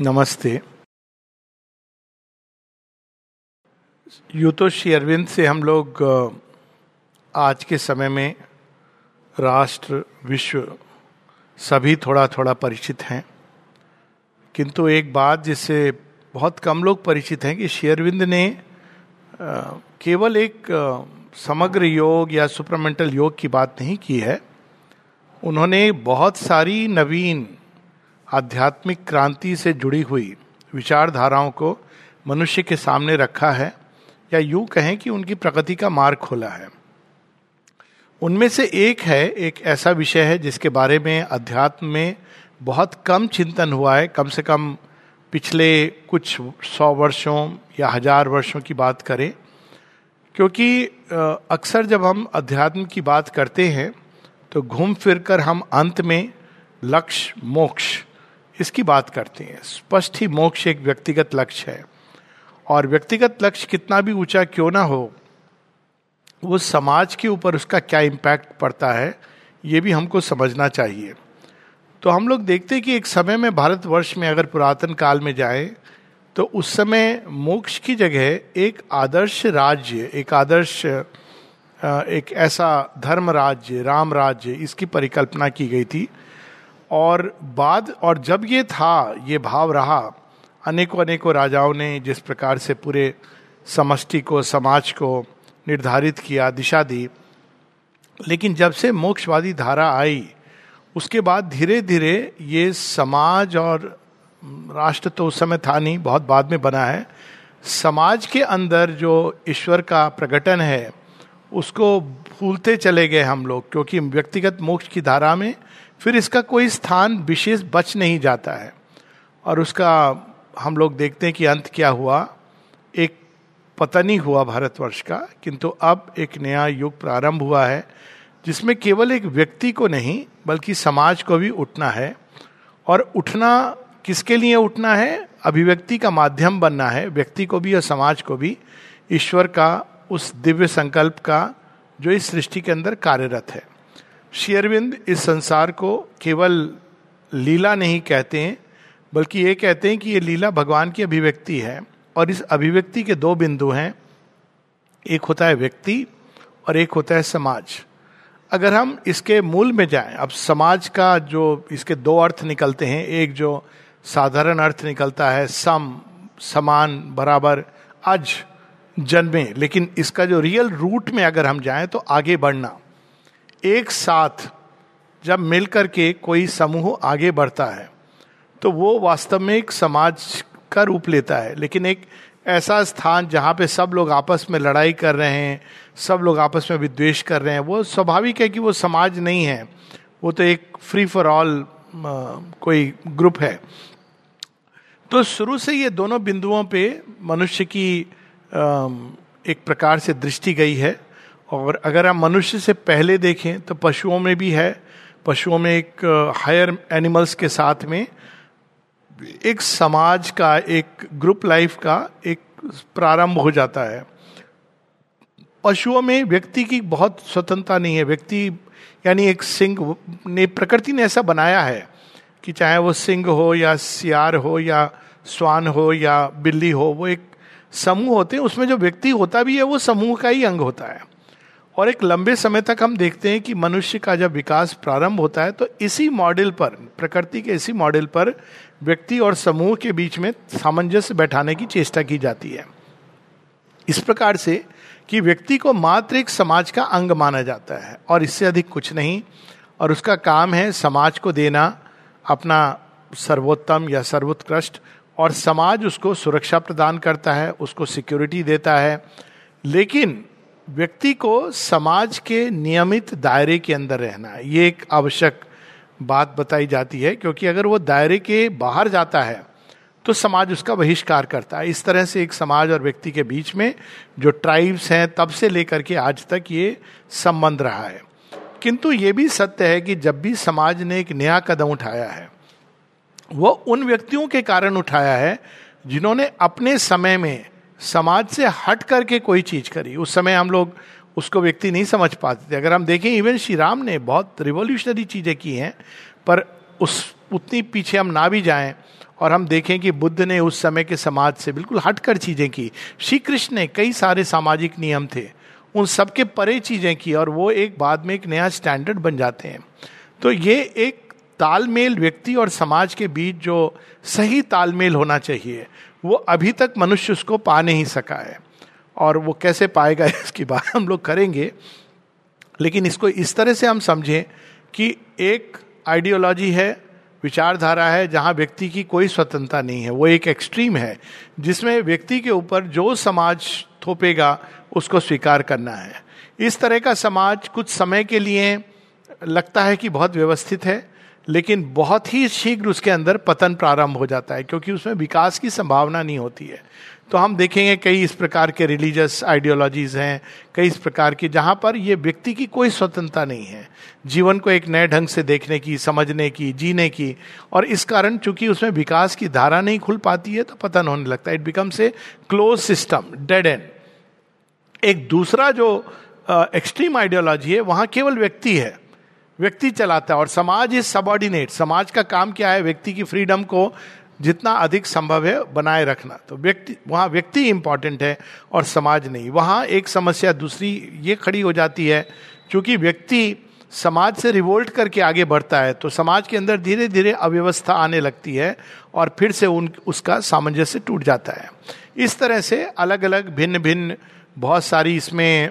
नमस्ते। यू तो श्री अरविंद से हम लोग आज के समय में राष्ट्र, विश्व सभी थोड़ा थोड़ा परिचित हैं। किंतु एक बात जिससे बहुत कम लोग परिचित हैं कि शेयरविंद ने केवल एक समग्र योग या सुपरमेंटल योग की बात नहीं की है। उन्होंने बहुत सारी नवीन आध्यात्मिक क्रांति से जुड़ी हुई विचारधाराओं को मनुष्य के सामने रखा है या यूँ कहें कि उनकी प्रगति का मार्ग खोला है। उनमें से एक है, एक ऐसा विषय है जिसके बारे में अध्यात्म में बहुत कम चिंतन हुआ है। कम से कम पिछले कुछ सौ वर्षों या हज़ार वर्षों की बात करें, क्योंकि अक्सर जब हम अध्यात्म की बात करते हैं तो घूम फिर कर हम अंत में लक्ष्य, मोक्ष इसकी बात करते हैं। स्पष्ट ही मोक्ष एक व्यक्तिगत लक्ष्य है। और व्यक्तिगत लक्ष्य कितना भी ऊँचा क्यों ना हो, वो समाज के ऊपर उसका क्या इम्पैक्ट पड़ता है, ये भी हमको समझना चाहिए। तो हम लोग देखते हैं कि एक समय में भारतवर्ष में अगर पुरातन काल में जाए तो उस समय मोक्ष की जगह एक आदर्श राज्य, एक आदर्श एक ऐसा धर्म राज्य, राम राज्य, इसकी परिकल्पना की गई थी। और बाद, और जब ये था, ये भाव रहा, अनेकों अनेकों राजाओं ने जिस प्रकार से पूरे समष्टि को, समाज को निर्धारित किया, दिशा दी, लेकिन जब से मोक्षवादी धारा आई, उसके बाद धीरे धीरे ये समाज और राष्ट्र तो उस समय था नहीं, बहुत बाद में बना है, समाज के अंदर जो ईश्वर का प्रकटन है, उसको भूलते चले गए हम लोग, क्योंकि व्यक्तिगत मोक्ष की धारा में फिर इसका कोई स्थान विशेष बच नहीं जाता है। और उसका हम लोग देखते हैं कि अंत क्या हुआ। एक पतन हुआ भारतवर्ष का, किंतु अब एक नया युग प्रारंभ हुआ है, जिसमें केवल एक व्यक्ति को नहीं, बल्कि समाज को भी उठना है। और उठना किसके लिए उठना है? अभिव्यक्ति का माध्यम बनना है, व्यक्ति को भी और समाज को भी। ईश्वर का, उस दिव्य संकल्प का, जो इस सृष्टि के अंदर कार्यरत है। शेयरविंद इस संसार को केवल लीला नहीं कहते हैं, बल्कि ये कहते हैं कि ये लीला भगवान की अभिव्यक्ति है। और इस अभिव्यक्ति के दो बिंदु हैं, एक होता है व्यक्ति और एक होता है समाज। अगर हम इसके मूल में जाएँ, अब समाज का जो इसके दो अर्थ निकलते हैं, एक जो साधारण अर्थ निकलता है, सम, समान, बराबर, अज, जन्मे, लेकिन इसका जो रियल रूट में अगर हम जाएँ तो आगे बढ़ना। एक साथ जब मिलकर के कोई समूह आगे बढ़ता है तो वो वास्तव में एक समाज का रूप लेता है। लेकिन एक ऐसा स्थान जहाँ पे सब लोग आपस में लड़ाई कर रहे हैं, सब लोग आपस में विद्वेश कर रहे हैं, वो स्वाभाविक है कि वो समाज नहीं है। वो तो एक फ्री फॉर ऑल कोई ग्रुप है। तो शुरू से ये दोनों बिंदुओं पे मनुष्य की एक प्रकार से दृष्टि गई है। और अगर आप मनुष्य से पहले देखें तो पशुओं में भी है। पशुओं में एक हायर एनिमल्स के साथ में एक समाज का, एक ग्रुप लाइफ का एक प्रारंभ हो जाता है। पशुओं में व्यक्ति की बहुत स्वतंत्रता नहीं है। व्यक्ति, यानी एक सिंह, ने, प्रकृति ने ऐसा बनाया है कि चाहे वो सिंह हो या सियार हो या स्वान हो या बिल्ली हो, वो एक समूह होते हैं। उसमें जो व्यक्ति होता भी है, वो समूह का ही अंग होता है। और एक लंबे समय तक हम देखते हैं कि मनुष्य का जब विकास प्रारंभ होता है तो इसी मॉडल पर, प्रकृति के इसी मॉडल पर व्यक्ति और समूह के बीच में सामंजस्य बैठाने की चेष्टा की जाती है। इस प्रकार से कि व्यक्ति को मात्र एक समाज का अंग माना जाता है और इससे अधिक कुछ नहीं। और उसका काम है समाज को देना, अपना सर्वोत्तम या सर्वोत्कृष्ट, और समाज उसको सुरक्षा प्रदान करता है, उसको सिक्योरिटी देता है। लेकिन व्यक्ति को समाज के नियमित दायरे के अंदर रहना ये एक आवश्यक बात बताई जाती है, क्योंकि अगर वो दायरे के बाहर जाता है तो समाज उसका बहिष्कार करता है। इस तरह से एक समाज और व्यक्ति के बीच में जो ट्राइब्स हैं, तब से लेकर के आज तक ये संबंध रहा है। किंतु ये भी सत्य है कि जब भी समाज ने एक नया कदम उठाया है, वो उन व्यक्तियों के कारण उठाया है, जिन्होंने अपने समय में समाज से हट करके कोई चीज़ करी। उस समय हम लोग उसको व्यक्ति नहीं समझ पाते थे। अगर हम देखें इवन श्री राम ने बहुत रिवोल्यूशनरी चीज़ें की हैं, पर उस, उतनी पीछे हम ना भी जाएँ और हम देखें कि बुद्ध ने उस समय के समाज से बिल्कुल हटकर चीज़ें की। श्री कृष्ण ने कई सारे सामाजिक नियम थे, उन सबके परे चीज़ें की और वो एक बाद में एक नया स्टैंडर्ड बन जाते हैं। तो ये एक तालमेल व्यक्ति और समाज के बीच जो सही तालमेल होना चाहिए। वो अभी तक मनुष्य उसको पा नहीं सका है। और वो कैसे पाएगा, इसकी बात हम लोग करेंगे। लेकिन इसको इस तरह से हम समझें कि एक आइडियोलॉजी है, विचारधारा है, जहाँ व्यक्ति की कोई स्वतंत्रता नहीं है। वो एक एक्सट्रीम है, जिसमें व्यक्ति के ऊपर जो समाज थोपेगा, उसको स्वीकार करना है। इस तरह का समाज कुछ समय के लिए लगता है कि बहुत व्यवस्थित है लेकिन बहुत ही शीघ्र उसके अंदर पतन प्रारंभ हो जाता है, क्योंकि उसमें विकास की संभावना नहीं होती है। तो हम देखेंगे कई इस प्रकार के रिलीजियस आइडियोलॉजीज हैं, कई इस प्रकार की जहाँ पर ये व्यक्ति की कोई स्वतंत्रता नहीं है। जीवन को एक नए ढंग से देखने की, समझने की, जीने की, और इस कारण चूँकि उसमें विकास की धारा नहीं खुल पाती है तो पतन होने लगता है। It becomes a close system dead end एक दूसरा जो एक्सट्रीम आइडियोलॉजी है, वहाँ केवल व्यक्ति है। व्यक्ति चलाता है और समाज इज़ सबॉर्डिनेट। समाज का काम क्या है? व्यक्ति की फ्रीडम को जितना अधिक संभव है, बनाए रखना। तो व्यक्ति, वहाँ व्यक्ति इंपॉर्टेंट है और समाज नहीं। वहाँ एक समस्या, दूसरी ये खड़ी हो जाती है, क्योंकि व्यक्ति समाज से रिवोल्ट करके आगे बढ़ता है तो समाज के अंदर धीरे धीरे अव्यवस्था आने लगती है और फिर से उन, उसका सामंजस्य टूट जाता है। इस तरह से अलग अलग भिन्न भिन्न बहुत सारी इसमें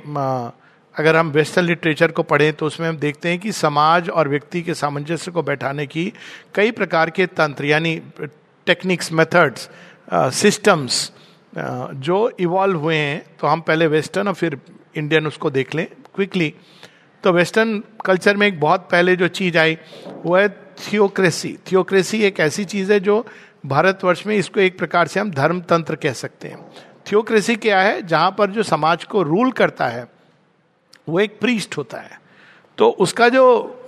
अगर हम वेस्टर्न लिटरेचर को पढ़ें तो उसमें हम देखते हैं कि समाज और व्यक्ति के सामंजस्य को बैठाने की कई प्रकार के तंत्र, यानी टेक्निक्स मेथड्स सिस्टम्स जो इवॉल्व हुए हैं तो हम पहले वेस्टर्न और फिर इंडियन उसको देख लें क्विकली तो वेस्टर्न कल्चर में एक बहुत पहले जो चीज़ आई, वो है थियोक्रेसी थियोक्रेसी एक ऐसी चीज़ है जो भारतवर्ष में इसको एक प्रकार से हम धर्म तंत्र कह सकते हैं। थियोक्रेसी क्या है? जहाँ पर जो समाज को रूल करता है वो एक प्रीस्ट होता है। तो उसका जो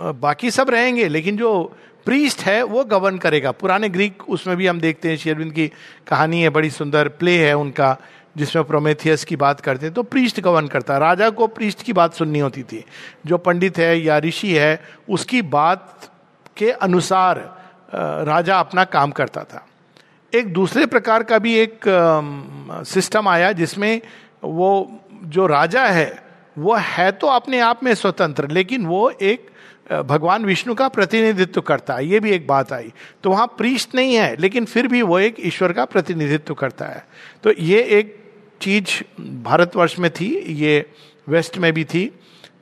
बाकी सब रहेंगे, लेकिन जो प्रीस्ट है, वो गवर्न करेगा। पुराने ग्रीक उसमें भी हम देखते हैं, शेरविंद की कहानी है, बड़ी सुंदर प्ले है उनका, जिसमें प्रोमेथियस की बात करते हैं। तो प्रीस्ट गवर्न करता है। राजा को प्रीस्ट की बात सुननी होती थी। जो पंडित है या ऋषि है, उसकी बात के अनुसार राजा अपना काम करता था। एक दूसरे प्रकार का भी एक सिस्टम आया, जिसमें वो जो राजा है वो है तो अपने आप में स्वतंत्र, लेकिन वो एक भगवान विष्णु का प्रतिनिधित्व करता है। ये भी एक बात आई। तो वहाँ प्रीस्ट नहीं है, लेकिन फिर भी वो एक ईश्वर का प्रतिनिधित्व करता है। तो ये एक चीज़ भारतवर्ष में थी, ये वेस्ट में भी थी।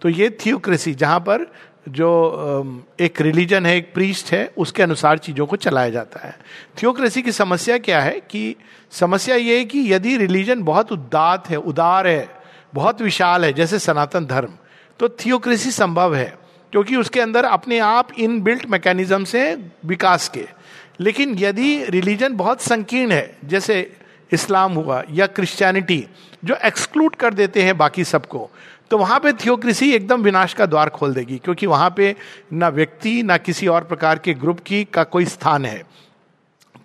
तो ये थियोक्रेसी जहाँ पर जो एक रिलीजन है, एक प्रीस्ट है, उसके अनुसार चीज़ों को चलाया जाता है। थियोक्रेसी की समस्या क्या है कि समस्या ये है कि यदि रिलीजन बहुत उदात है, उदार है बहुत विशाल है, जैसे सनातन धर्म। तो थियोक्रेसी संभव है, क्योंकि उसके अंदर अपने आप इन बिल्ट मैकेनिज्म से विकास के। लेकिन यदि रिलीजन बहुत संकीर्ण है, जैसे इस्लाम हुआ या क्रिश्चियनिटी जो एक्सक्लूड कर देते हैं बाकी सबको तो वहाँ पे थियोक्रेसी एकदम विनाश का द्वार खोल देगी, क्योंकि वहाँ पे ना व्यक्ति, ना किसी और प्रकार के ग्रुप की का कोई स्थान है।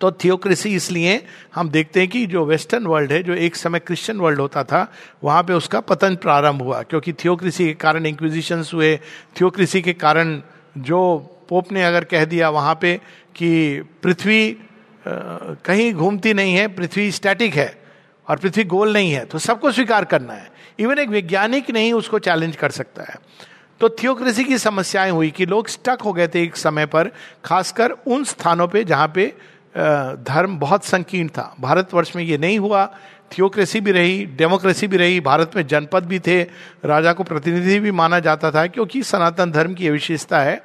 तो थियोक्रेसी इसलिए हम देखते हैं कि जो वेस्टर्न वर्ल्ड है, जो एक समय क्रिश्चियन वर्ल्ड होता था, वहाँ पे उसका पतन प्रारंभ हुआ, क्योंकि थियोक्रेसी के कारण इंक्विजिशन हुए थियोक्रेसी के कारण जो पोप ने अगर कह दिया वहाँ पे कि पृथ्वी कहीं घूमती नहीं है, पृथ्वी स्टैटिक है और पृथ्वी गोल नहीं है तो सबको स्वीकार करना है। इवन एक वैज्ञानिक नहीं उसको चैलेंज कर सकता है। तो थियोक्रेसी की समस्याएँ हुई कि लोग स्टक हो गए थे एक समय पर, खासकर उन स्थानों पे जहाँ पे धर्म बहुत संकीर्ण था। भारतवर्ष में ये नहीं हुआ। थियोक्रेसी भी रही, डेमोक्रेसी भी रही, भारत में जनपद भी थे, राजा को प्रतिनिधि भी माना जाता था, क्योंकि सनातन धर्म की विशेषता है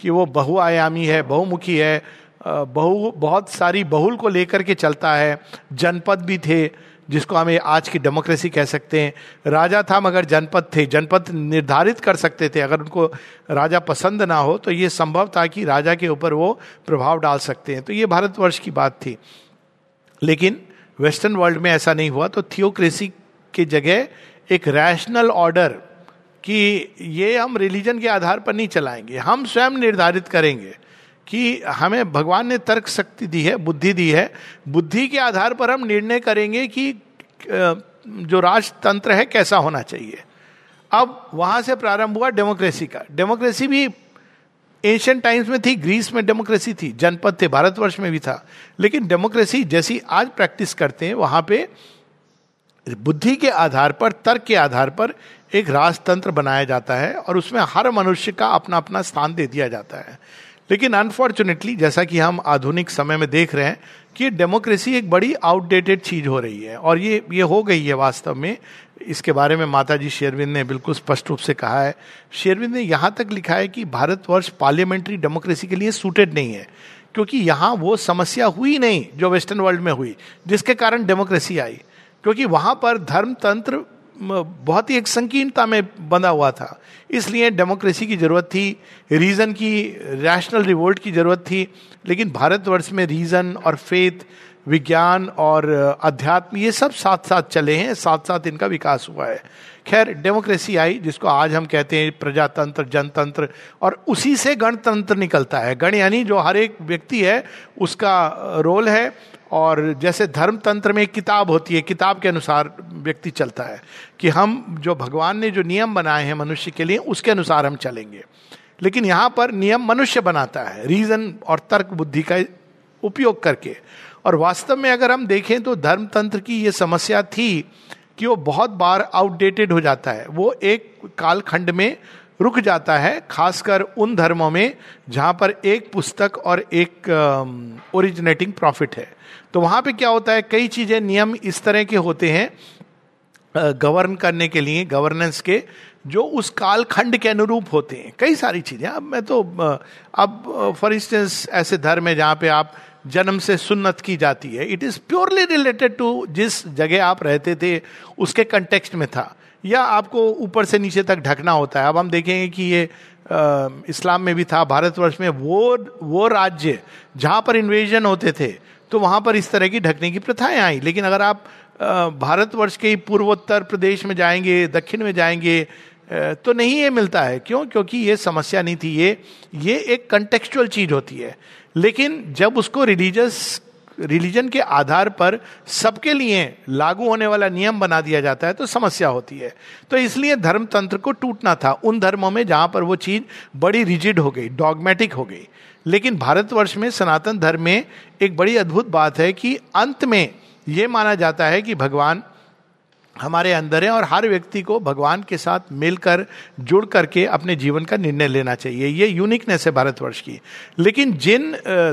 कि वो बहुआयामी है, बहुमुखी है बहु, बहुत सारी बहुल को लेकर के चलता है, जनपद भी थे जिसको हमें आज की डेमोक्रेसी कह सकते हैं। राजा था मगर जनपद थे, जनपद निर्धारित कर सकते थे। अगर उनको राजा पसंद ना हो तो ये संभव था कि राजा के ऊपर वो प्रभाव डाल सकते हैं। तो ये भारतवर्ष की बात थी। लेकिन वेस्टर्न वर्ल्ड में ऐसा नहीं हुआ तो थियोक्रेसी की जगह एक रैशनल ऑर्डर कि ये हम रिलीजन के आधार पर नहीं चलाएँगे, हम स्वयं निर्धारित करेंगे। कि हमें भगवान ने तर्क शक्ति दी है, बुद्धि दी है। बुद्धि के आधार पर हम निर्णय करेंगे कि जो राजतंत्र है कैसा होना चाहिए। अब वहाँ से प्रारंभ हुआ डेमोक्रेसी का। डेमोक्रेसी भी एशियन टाइम्स में थी, ग्रीस में डेमोक्रेसी थी, जनपद थे, भारतवर्ष में भी था। लेकिन डेमोक्रेसी जैसी आज प्रैक्टिस करते हैं, वहाँ पे बुद्धि के आधार पर, तर्क के आधार पर एक राजतंत्र बनाया जाता है और उसमें हर मनुष्य का अपना अपना स्थान दे दिया जाता है। लेकिन अनफॉर्चुनेटली जैसा कि हम आधुनिक समय में देख रहे हैं कि डेमोक्रेसी एक बड़ी आउटडेटेड चीज़ हो रही है। और ये ये हो गई है वास्तव में। इसके बारे में माता जी शेरविंद ने बिल्कुल स्पष्ट रूप से कहा है। शेरविंद ने यहाँ तक लिखा है कि भारतवर्ष पार्लियामेंट्री डेमोक्रेसी के लिए सूटेड नहीं है। क्योंकि यहाँ वो समस्या हुई नहीं जो वेस्टर्न वर्ल्ड में हुई, जिसके कारण डेमोक्रेसी आई। क्योंकि वहाँ पर धर्म तंत्र बहुत ही एक संकीर्णता में बंधा हुआ था। इसलिए डेमोक्रेसी की ज़रूरत थी, रीजन की, रैशनल रिवोल्ट की ज़रूरत थी, लेकिन भारतवर्ष में रीजन और फेथ, विज्ञान और अध्यात्म, ये सब साथ साथ चले हैं साथ साथ इनका विकास हुआ है। खैर, डेमोक्रेसी आई, जिसको आज हम कहते हैं प्रजातंत्र, जनतंत्र, और उसी से गणतंत्र निकलता है। गण यानी जो हर एक व्यक्ति है, उसका रोल है और जैसे धर्म तंत्र में एक किताब होती है, किताब के अनुसार व्यक्ति चलता है कि हम जो भगवान ने जो नियम बनाए हैं मनुष्य के लिए, उसके अनुसार हम चलेंगे। लेकिन यहाँ पर नियम मनुष्य बनाता है रीजन और तर्क बुद्धि का उपयोग करके। और वास्तव में अगर हम देखें तो धर्म तंत्र की ये समस्या थी कि वो बहुत बार आउटडेटेड हो जाता है। वो एक कालखंड में रुक जाता है, खासकर उन धर्मों में जहाँ पर एक पुस्तक और एक ओरिजिनेटिंग प्रॉफिट है। तो वहाँ पे क्या होता है, कई चीज़ें, नियम इस तरह के होते हैं गवर्न करने के लिए गवर्नेंस के, जो उस कालखंड के अनुरूप होते हैं। कई सारी चीज़ें। अब मैं तो अब फॉर इंस्टेंस ऐसे धर्म है जहाँ पे आप जन्म से सुन्नत की जाती है। It is purely related to जिस जगह आप रहते थे, उसके कंटेक्स्ट में था। या आपको ऊपर से नीचे तक ढकना होता है। अब हम देखेंगे कि ये इस्लाम में भी था, भारतवर्ष में, वो वो राज्य जहाँ पर इन्वेजन होते थे तो वहाँ पर इस तरह की ढकने की प्रथाएँ आई। लेकिन अगर आप भारतवर्ष के पूर्वोत्तर प्रदेश में जाएँगे, दक्षिण में जाएँगे तो नहीं ये मिलता है। क्यों? क्योंकि ये समस्या नहीं थी। ये ये एक कंटेक्चुअल चीज़ होती है। लेकिन जब उसको रिलीजियस रिलीजन के आधार पर सबके लिए लागू होने वाला नियम बना दिया जाता है तो समस्या होती है। तो इसलिए धर्म तंत्र को टूटना था। उन धर्मों में जहाँ पर वो चीज़ बड़ी रिजिड हो गई डॉगमेटिक हो गई। लेकिन भारतवर्ष में सनातन धर्म में एक बड़ी अद्भुत बात है कि अंत में ये माना जाता है कि भगवान हमारे अंदर है और हर व्यक्ति को भगवान के साथ मिलकर, जुड़ करके अपने जीवन का निर्णय लेना चाहिए। ये यूनिकनेस है भारतवर्ष की। लेकिन जिन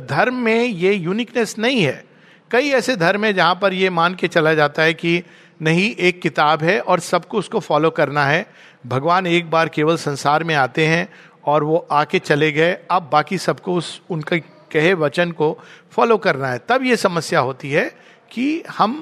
धर्म में ये यूनिकनेस नहीं है, कई ऐसे धर्म है जहाँ पर ये मान के चला जाता है कि नहीं, एक किताब है और सबको उसको फॉलो करना है। भगवान एक बार केवल संसार में आते हैं और वो आके चले गए। अब बाकी सबको उस, उनके कहे वचन को फॉलो करना है। तब ये समस्या होती है कि हम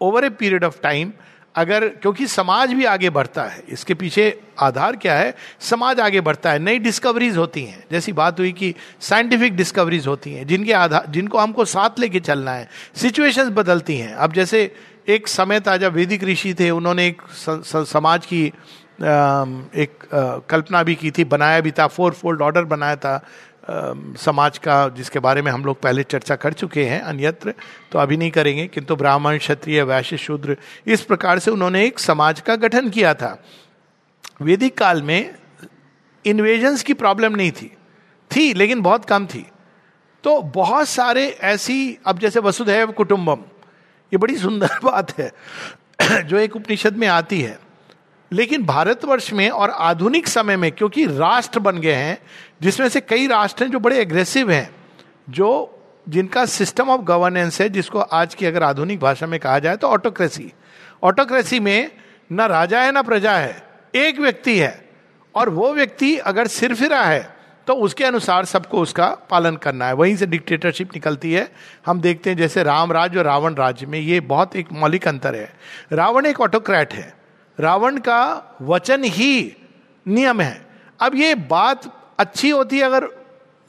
over a period of time अगर, क्योंकि समाज भी आगे बढ़ता है, इसके पीछे आधार क्या है? समाज आगे बढ़ता है, नई डिस्कवरीज होती हैं। जैसी बात हुई कि साइंटिफिक डिस्कवरीज होती हैं, जिनके आधार जिनको हमको साथ लेके चलना है सिचुएशंस बदलती हैं। अब जैसे एक समय था जब वैदिक ऋषि थे, उन्होंने एक समाज की एक कल्पना भी की थी, बनाया भी था फोर फोल्ड ऑर्डर बनाया था समाज का, जिसके बारे में हम लोग पहले चर्चा कर चुके हैं, अन्यत्र तो अभी नहीं करेंगे, किंतु ब्राह्मण, क्षत्रिय, वैश्य, शूद्र, इस प्रकार से उन्होंने एक समाज का गठन किया था। वैदिक काल में इन्वेजन्स की प्रॉब्लम नहीं थी। थी, लेकिन बहुत कम थी। तो बहुत सारे ऐसी, अब जैसे वसुधैव कुटुंबम, ये बड़ी सुंदर बात है, जो एक उपनिषद में आती है। लेकिन भारतवर्ष में और आधुनिक समय में, क्योंकि राष्ट्र बन गए हैं, जिसमें से कई राष्ट्र हैं जो बड़े एग्रेसिव हैं, जो जिनका सिस्टम ऑफ़ गवर्नेंस है, जिसको आज की अगर आधुनिक भाषा में कहा जाए तो ऑटोक्रेसी ऑटोक्रेसी में न राजा है, ना प्रजा है, एक व्यक्ति है, और वो व्यक्ति अगर सिरफिरा है तो उसके अनुसार सबको उसका पालन करना है। वहीं से डिक्टेटरशिप निकलती है। हम देखते हैं जैसे राम राज्य और रावण राज्य में ये बहुत एक मौलिक अंतर है। रावण एक ऑटोक्रैट है। रावण का वचन ही नियम है। अब ये बात अच्छी होती है अगर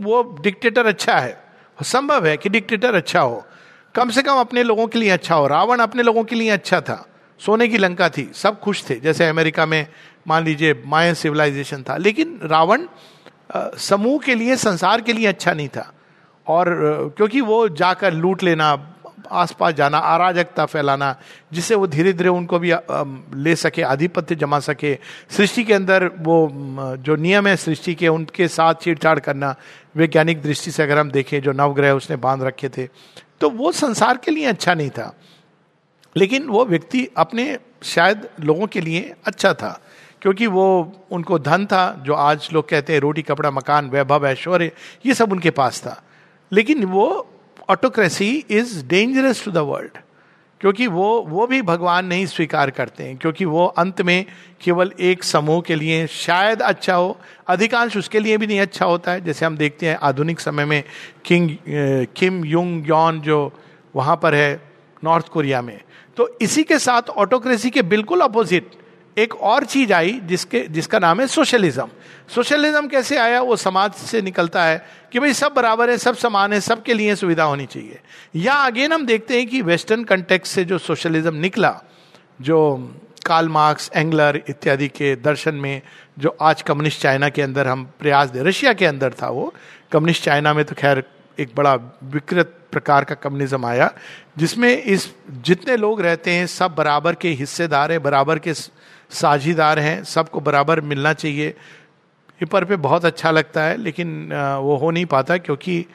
वो डिक्टेटर अच्छा है। संभव है कि डिक्टेटर अच्छा हो। कम से कम अपने लोगों के लिए अच्छा हो। रावण अपने लोगों के लिए अच्छा था। सोने की लंका थी। सब खुश थे। जैसे अमेरिका में मान लीजिए माया सिविलाइजेशन था। लेकिन रावण समूह के लिए, संसार के लिए अच्छा नहीं था। और क्योंकि वो जाकर लूट लेना आसपास जाना, अराजकता फैलाना, जिससे वो धीरे धीरे उनको भी ले सके, आधिपत्य जमा सके। सृष्टि के अंदर वो जो नियम है सृष्टि के, उनके साथ छेड़छाड़ करना, वैज्ञानिक दृष्टि से अगर हम देखें, जो नवग्रह उसने बाँध रखे थे तो वो संसार के लिए अच्छा नहीं था। लेकिन वो व्यक्ति अपने, शायद लोगों के लिए अच्छा था, क्योंकि वो, उनको धन था, जो आज लोग कहते हैं रोटी, कपड़ा, मकान, वैभव, ऐश्वर्य, ये सब उनके पास था। लेकिन वो autocracy is dangerous to the world क्योंकि वो वो भी भगवान नहीं स्वीकार करते हैं, क्योंकि वो अंत में केवल एक समूह के लिए शायद अच्छा हो, अधिकांश उसके लिए भी नहीं अच्छा होता है। जैसे हम देखते हैं आधुनिक समय में किंग किम युंग यॉन जो वहाँ पर है नॉर्थ कोरिया में। तो इसी के साथ ऑटोक्रेसी के बिल्कुल अपोजिट एक और चीज़ आई जिसके, जिसका नाम है सोशलिज्म। सोशलिज्म कैसे आया? वो समाज से निकलता है कि भाई सब बराबर है, सब समान है, सबके लिए सुविधा होनी चाहिए। या अगेन हम देखते हैं कि वेस्टर्न कंटेक्स से जो सोशलिज्म निकला, जो कार्ल मार्क्स एंगलर इत्यादि के दर्शन में, जो आज कम्युनिस्ट चाइना के अंदर हम प्रयास दे, रशिया के अंदर था वो, कम्युनिस्ट चाइना में तो खैर एक बड़ा विकृत प्रकार का कम्युनिज्म आया, जिसमें इस जितने लोग रहते हैं, सब बराबर के हिस्सेदार हैं, बराबर के साझीदार हैं, सबको बराबर मिलना चाहिए। पेपर पे बहुत अच्छा लगता है, लेकिन वो हो नहीं पाता क्योंकि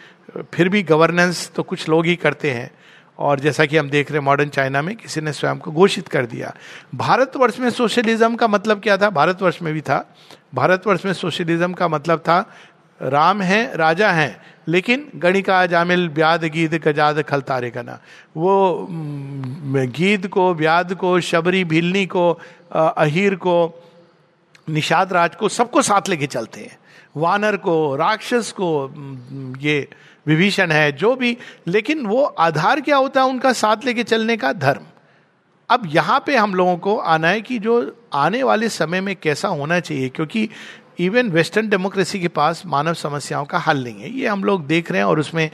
फिर भी गवर्नेंस तो कुछ लोग ही करते हैं। और जैसा कि हम देख रहे हैं मॉडर्न चाइना में, किसी ने स्वयं को घोषित कर दिया। भारतवर्ष में सोशलिज्म का मतलब क्या था? भारतवर्ष में भी था। भारतवर्ष में सोशलिज्म का मतलब था राम है, राजा हैं, लेकिन गणिका जामिल ब्याद गीत गजाद खलतारे का ना। वो गीत को, ब्याद को, शबरी भीलनी को अहीर को, निषाद राज को सबको साथ लेके चलते हैं। वानर को, राक्षस को ये विभीषण है, जो भी, लेकिन वो आधार क्या होता है उनका साथ लेके चलने का? धर्म। अब यहाँ पे हम लोगों को आना है कि जो आने वाले समय में कैसा होना चाहिए, क्योंकि इवन वेस्टर्न डेमोक्रेसी के पास मानव समस्याओं का हल नहीं है। ये हम लोग देख रहे हैं और उसमें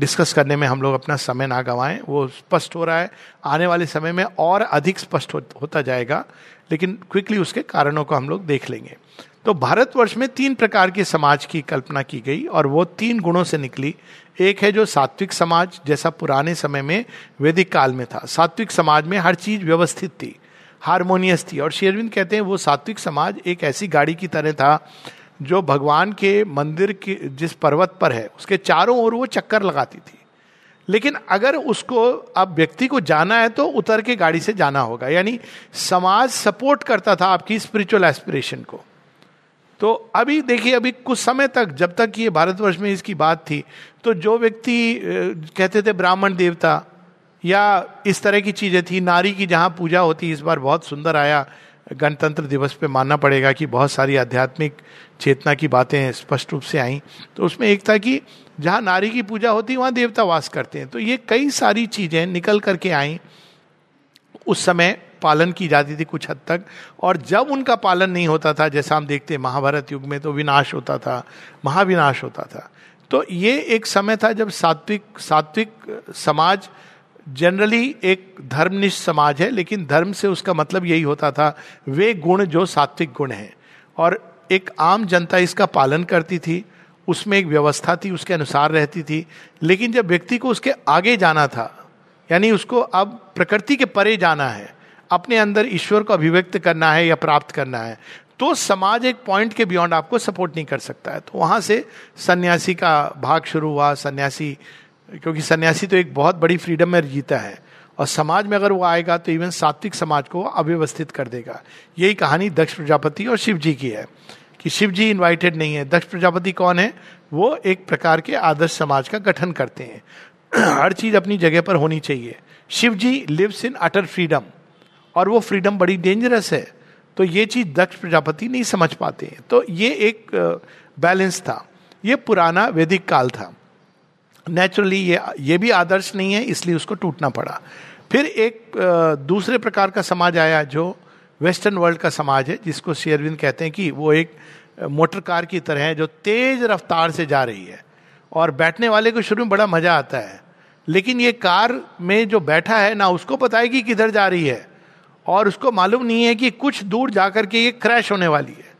डिस्कस करने में हम लोग अपना समय ना गंवाएँ। वो स्पष्ट हो रहा है। आने वाले समय में और अधिक स्पष्ट हो, होता जाएगा लेकिन क्विकली उसके कारणों को हम लोग देख लेंगे। तो भारतवर्ष में तीन प्रकार के समाज की कल्पना की गई और वो तीन गुणों से निकली। एक है जो सात्विक समाज जैसा पुराने समय में वैदिक काल में था। सात्विक समाज में हर चीज़ व्यवस्थित थी। हारमोनियस थी। और शेरविंद कहते हैं, वो सात्विक समाज एक ऐसी गाड़ी की तरह था, जो भगवान के मंदिर के, जिस पर्वत पर है, उसके चारों ओर वो चक्कर लगाती थी। लेकिन अगर उसको, अब व्यक्ति को जाना है तो उतर के गाड़ी से जाना होगा। यानी समाज सपोर्ट करता था आपकी स्पिरिचुअल एस्पिरेशन को। तो अभी, देखिए, अभी कुछ समय तक, जब तक ये भारतवर्ष में इसकी बात थी तो जो व्यक्ति कहते थे ब्राह्मण देवता या इस तरह की चीज़ें थी, नारी की जहाँ पूजा होती, इस बार बहुत सुंदर आया। गणतंत्र दिवस पे मानना पड़ेगा कि बहुत सारी आध्यात्मिक चेतना की बातें स्पष्ट रूप से आई। तो उसमें एक था कि जहाँ नारी की पूजा होती, वहाँ देवता वास करते हैं। तो ये कई सारी चीज़ें निकल करके आई। उस समय पालन की जाती थी कुछ हद तक, और जब उनका पालन नहीं होता था, जैसा हम देखते हैं महाभारत युग में तो विनाश होता था, महाविनाश होता था। तो ये एक समय था जब सात्विक सात्विक समाज जनरली एक धर्मनिष्ठ समाज है, लेकिन धर्म से उसका मतलब यही होता था, वे गुण जो सात्विक गुण हैं। और एक आम जनता इसका पालन करती थी, उसमें एक व्यवस्था थी, उसके अनुसार रहती थी, लेकिन जब व्यक्ति को उसके आगे जाना था, यानी उसको अब प्रकृति के परे जाना है, अपने अंदर ईश्वर को अभिव्यक्त करना है या प्राप्त करना है तो समाज एक पॉइंट के बियॉन्ड आपको सपोर्ट नहीं कर सकता है। तो वहाँ से सन्यासी का भाग शुरू हुआ, सन्यासी क्योंकि सन्यासी तो एक बहुत बड़ी फ्रीडम में जीता है। और समाज में अगर वो आएगा तो इवन सात्विक समाज को अव्यवस्थित कर देगा। यही कहानी दक्ष प्रजापति और शिव जी की है कि शिव जी इन्वाइटेड नहीं है। दक्ष प्रजापति कौन है? वो एक प्रकार के आदर्श समाज का गठन करते हैं। हर चीज़ अपनी जगह पर होनी चाहिए। Shiv ji lives in utter freedom और वो फ्रीडम बड़ी डेंजरस है। तो ये चीज़ दक्ष प्रजापति नहीं समझ पाते हैं। तो ये एक बैलेंस था। ये पुराना वैदिक काल था। नेचुरली ये ये भी आदर्श नहीं है, इसलिए उसको टूटना पड़ा। फिर एक दूसरे प्रकार का समाज आया जो वेस्टर्न वर्ल्ड का समाज है, जिसको शेयरविंद कहते हैं कि वो एक मोटर कार की तरह है, जो तेज रफ्तार से जा रही है। और बैठने वाले को शुरू में बड़ा मज़ा आता है। लेकिन ये कार में जो बैठा है, ना उसको पता है कि किधर जा रही है। और उसको मालूम नहीं है कि कुछ दूर जाकर के ये क्रैश होने वाली है।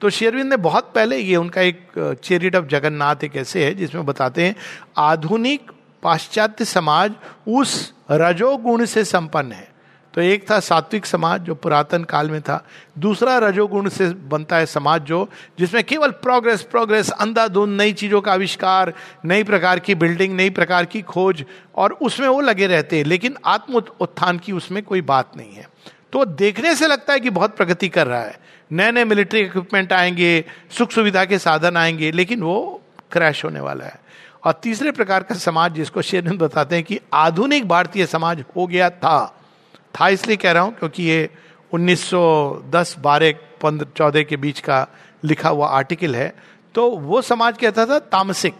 तो शेरविंद ने बहुत पहले ये उनका एक चेरिट ऑफ़ जगन्नाथ एक ऐसे है, जिसमें बताते हैं, आधुनिक पाश्चात्य समाज उस रजोगुण से संपन्न है। तो एक था सात्विक समाज, जो पुरातन काल में था। दूसरा रजोगुण से बनता है समाज, जो, जिसमें केवल प्रोग्रेस प्रोग्रेस अंधाधुंध, नई चीज़ों का आविष्कार, नई प्रकार की बिल्डिंग नई प्रकार की खोज, और उसमें वो लगे रहते हैं, लेकिन आत्म उत्थान की उसमें कोई बात नहीं है। तो देखने से लगता है कि बहुत प्रगति कर रहा है। नए नए मिलिट्री इक्विपमेंट आएँगे सुख सुविधा के साधन आएँगे, लेकिन वो क्रैश होने वाला है। और तीसरे प्रकार का समाज जिसको शेरन बताते हैं कि आधुनिक भारतीय समाज हो गया था। था इसलिए कह रहा हूँ क्योंकि ये 1910 बारह, पंद्रह, चौदह के बीच का लिखा हुआ आर्टिकल है। तो वो समाज कहता था तामसिक।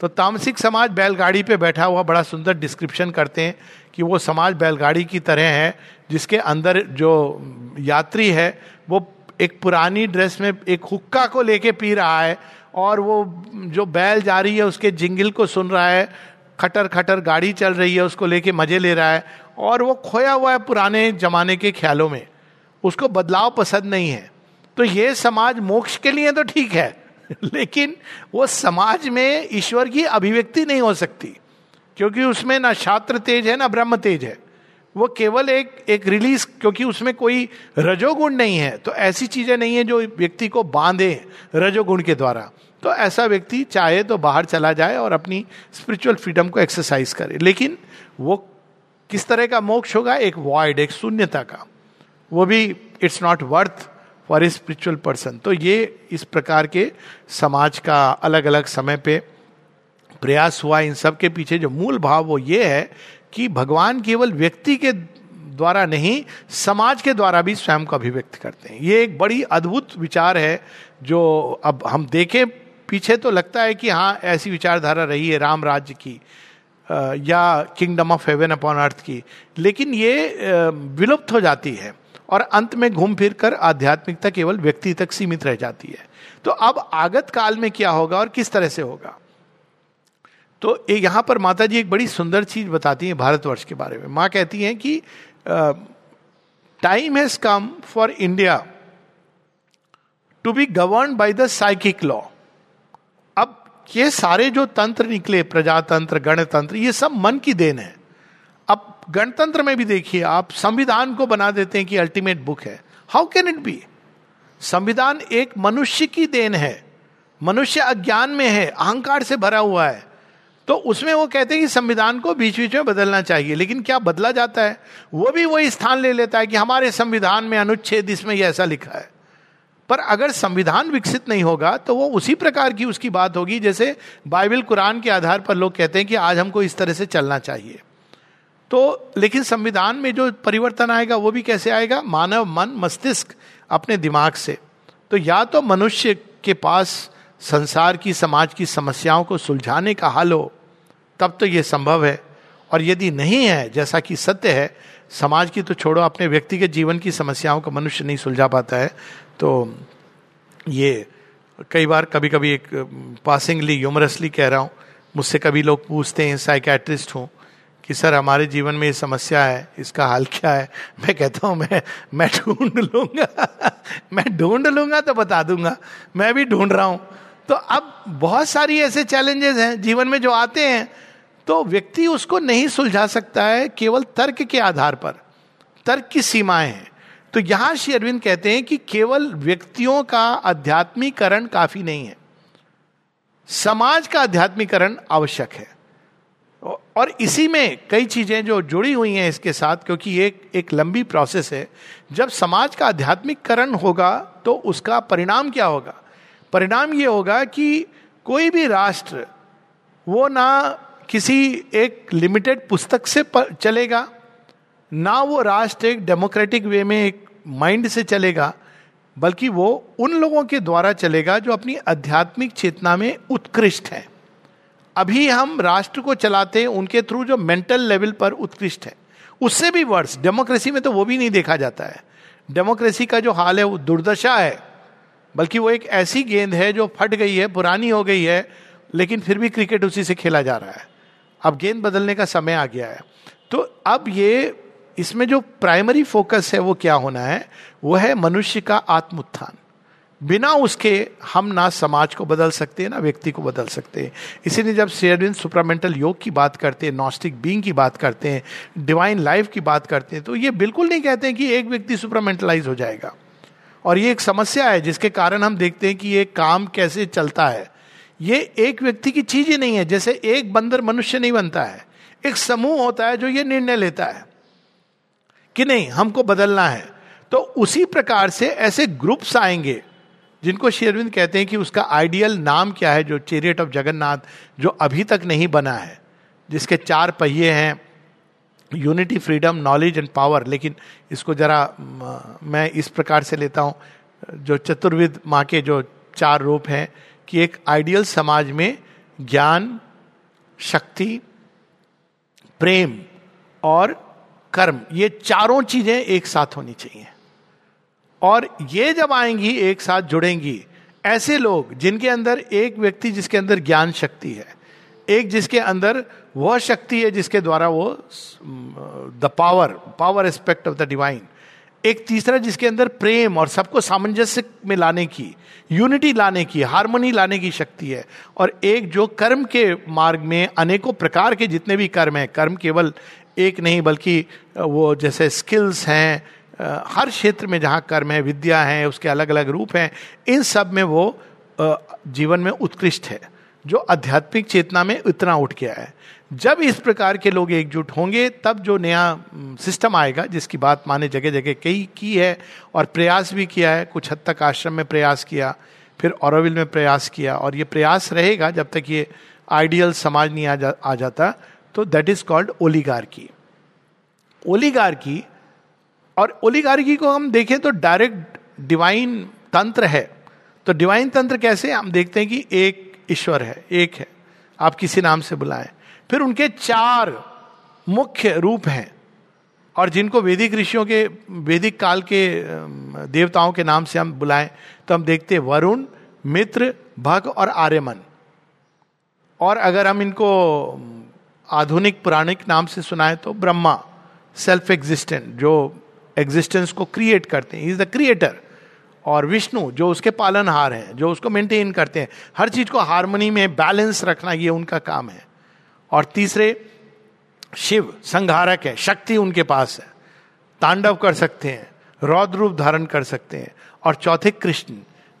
तो तामसिक समाज बैलगाड़ी पे बैठा हुआ बड़ा सुंदर डिस्क्रिप्शन करते हैं कि वो समाज बैलगाड़ी की तरह है, जिसके अंदर जो यात्री है, वो एक पुरानी ड्रेस में एक हुक्का को लेके पी रहा है और वो जो बैल जा रही है उसके जिंगल को सुन रहा है, खटर खटर गाड़ी चल रही है उसको लेके मज़े ले रहा है और वो खोया हुआ है पुराने जमाने के ख्यालों में। उसको बदलाव पसंद नहीं है। तो ये समाज मोक्ष के लिए तो ठीक है, लेकिन वो समाज में ईश्वर की अभिव्यक्ति नहीं हो सकती, क्योंकि उसमें ना छात्र तेज है, ना ब्रह्म तेज है। वो केवल एक एक रिलीज़ क्योंकि उसमें कोई रजोगुण नहीं है। तो ऐसी चीज़ें नहीं है जो व्यक्ति को बांधे रजोगुण के द्वारा। तो ऐसा व्यक्ति चाहे तो बाहर चला जाए और अपनी स्पिरिचुअल फ्रीडम को एक्सरसाइज करे। लेकिन वो किस तरह का मोक्ष होगा? एक वॉइड एक शून्यता का। वो भी it's not worth for a spiritual person तो ये इस प्रकार के समाज का अलग अलग समय पे प्रयास हुआ। इन सब के पीछे जो मूल भाव वो ये है कि भगवान केवल व्यक्ति के द्वारा नहीं, समाज के द्वारा भी स्वयं को अभिव्यक्त करते हैं। ये एक बड़ी अद्भुत विचार है जो अब हम देखें, पीछे तो लगता है कि हाँ ऐसी विचारधारा रही है राम राज्य की या kingdom of heaven upon earth की। लेकिन ये विलुप्त हो जाती है और अंत में घूम फिर कर आध्यात्मिकता केवल व्यक्ति तक सीमित रह जाती है। तो अब आगत काल में क्या होगा और किस तरह से होगा? तो यहाँ पर माता जी एक बड़ी सुंदर चीज़ बताती हैं भारतवर्ष के बारे में। माँ कहती हैं कि time has come for India to be govern by the psychic law अब ये सारे जो तंत्र निकले, प्रजातंत्र, गणतंत्र, ये सब मन की देन है। अब गणतंत्र में भी देखिए, आप संविधान को बना देते हैं कि अल्टीमेट बुक है। हाउ कैन इट बी संविधान एक मनुष्य की देन है। मनुष्य अज्ञान में है, अहंकार से भरा हुआ है। तो उसमें वो कहते हैं कि संविधान को बीच बीच में बदलना चाहिए, लेकिन क्या बदला जाता है? वो भी वही स्थान ले लेता है कि हमारे संविधान में अनुच्छेद इसमें यह ऐसा लिखा है। पर अगर संविधान विकसित नहीं होगा तो वो उसी प्रकार की उसकी बात होगी, जैसे बाइबल कुरान के आधार पर लोग कहते हैं कि आज हमको इस तरह से चलना चाहिए। तो लेकिन संविधान में जो परिवर्तन आएगा, वो भी कैसे आएगा? मानव मन, मस्तिष्क अपने दिमाग से। तो या तो मनुष्य के पास संसार की, समाज की समस्याओं को सुलझाने का हल हो, तब तो ये संभव है। और यदि नहीं है, जैसा कि सत्य है, समाज की तो छोड़ो, अपने व्यक्तिगत जीवन की समस्याओं को मनुष्य नहीं सुलझा पाता है तो ये कई बार कभी कभी एक पासिंगली यूमरसली कह रहा हूँ। मुझसे कभी लोग पूछते हैं साइकेट्रिस्ट हूँ, कि सर, हमारे जीवन में ये समस्या है, इसका हल क्या है? मैं कहता हूँ, मैं मैं ढूंढ लूँगा, मैं ढूंढ लूँगा तो बता दूँगा। मैं भी ढूंढ रहा हूँ। तो अब बहुत सारी ऐसे चैलेंजेस हैं जीवन में जो आते हैं तो व्यक्ति उसको नहीं सुलझा सकता है केवल तर्क के आधार पर, तर्क की सीमाएँ हैं। तो यहाँ श्री अरविंद कहते हैं कि केवल व्यक्तियों का आध्यात्मिकरण काफ़ी नहीं है। समाज का आध्यात्मिकरण आवश्यक है। और इसी में कई चीज़ें जो जुड़ी हुई हैं इसके साथ, क्योंकि ये एक एक लंबी प्रोसेस है। जब समाज का आध्यात्मिकरण होगा तो उसका परिणाम क्या होगा? परिणाम ये होगा कि कोई भी राष्ट्र, वो ना किसी एक लिमिटेड पुस्तक से चलेगा, ना वो राष्ट्र एक डेमोक्रेटिक वे में एक माइंड से चलेगा, बल्कि वो उन लोगों के द्वारा चलेगा जो अपनी आध्यात्मिक चेतना में उत्कृष्ट है। अभी हम राष्ट्र को चलाते हैं, उनके थ्रू जो मेंटल लेवल पर उत्कृष्ट है, उससे भी वर्ष डेमोक्रेसी में तो वो भी नहीं देखा जाता है। डेमोक्रेसी का जो हाल है, वो दुर्दशा है। बल्कि वो एक ऐसी गेंद है जो फट गई है, पुरानी हो गई है, लेकिन फिर भी क्रिकेट उसी से खेला जा रहा है। अब गेंद बदलने का समय आ गया है। तो अब ये, इसमें जो प्राइमरी फोकस है, वो क्या होना है? वो है मनुष्य का आत्मोत्थान। बिना उसके हम ना समाज को बदल सकते हैं ना व्यक्ति को बदल सकते। हैं इसीलिए जब शेयरविंद सुपरामेंटल योग की बात करते हैं नॉस्टिक बींग की बात करते हैं डिवाइन लाइफ की बात करते हैं तो ये बिल्कुल नहीं कहते हैं कि एक व्यक्ति सुपरामेंटलाइज हो जाएगा। और ये एक समस्या है, जिसके कारण हम देखते हैं कि ये काम कैसे चलता है। ये एक व्यक्ति की चीज़ ही नहीं है, जैसे एक बंदर मनुष्य नहीं बनता है। एक समूह होता है जो ये निर्णय लेता है कि नहीं, हमको बदलना है। तो उसी प्रकार से ऐसे ग्रुप्स आएँगे, जिनको शेरविंद कहते हैं कि उसका आइडियल नाम क्या है, जो चेरियट ऑफ़ जगन्नाथ, जो अभी तक नहीं बना है, जिसके चार पहिए हैं। Unity, freedom, knowledge and power. लेकिन इसको जरा, मैं इस प्रकार से लेता हूँ, जो चतुर्विद माँ के जो चार रूप हैं, कि एक आइडियल समाज में ज्ञान, शक्ति, प्रेम और कर्म, ये चारों चीज़ें एक साथ होनी चाहिए। और ये जब आएँगी, एक साथ जुड़ेंगी, ऐसे लोग जिनके अंदर एक व्यक्ति जिसके अंदर ज्ञान, शक्ति है, एक जिसके अंदर वह शक्ति है जिसके द्वारा वो the power power aspect of the divine एक तीसरा जिसके अंदर प्रेम और सबको सामंजस्य में लाने की यूनिटी लाने की हारमोनी लाने की शक्ति है। और एक जो कर्म के मार्ग में, अनेकों प्रकार के जितने भी कर्म हैं, कर्म केवल एक नहीं, बल्कि, वो जैसे स्किल्स हैं, हर क्षेत्र में जहाँ कर्म है, विद्या है, उसके अलग अलग रूप हैं, इन सब में वो जीवन में उत्कृष्ट है, जो आध्यात्मिक चेतना में इतना उठ गया है। जब इस प्रकार के लोग एकजुट होंगे तब जो नया सिस्टम आएगा जिसकी बात माने जगह जगह कई की है और प्रयास भी किया है कुछ हद तक आश्रम में प्रयास किया फिर औरविल में प्रयास किया और ये प्रयास रहेगा जब तक ये आइडियल समाज नहीं आ, जा, आ जाता तो दैट इज़ कॉल्ड ओलीगार की ओलीगार की और ओलिगार्की को हम देखें तो डायरेक्ट डिवाइन तंत्र है। तो डिवाइन तंत्र कैसे? हम देखते हैं कि एक ईश्वर है एक है। आप किसी नाम से बुलाएँ। फिर उनके चार मुख्य रूप हैं। और जिनको वैदिक ऋषियों के, वैदिक काल के देवताओं के नाम से हम बुलाएँ तो हम देखते हैं वरुण, मित्र, भग और आर्यमन। और अगर हम इनको आधुनिक पुराणिक नाम से सुनाएँ तो ब्रह्मा सेल्फ एग्जिस्टेंट जो एग्जिस्टेंस को क्रिएट करते हैं। इज़ द क्रिएटर और विष्णु, जो उसके पालनहार हैं, जो उसको मेंटेन करते हैं। हर चीज़ को हारमोनी में बैलेंस रखना, ये उनका काम है। और तीसरे, शिव संहारक है, शक्ति उनके पास है। तांडव कर सकते हैं, रौद्र रूप धारण कर सकते हैं। और चौथे, कृष्ण,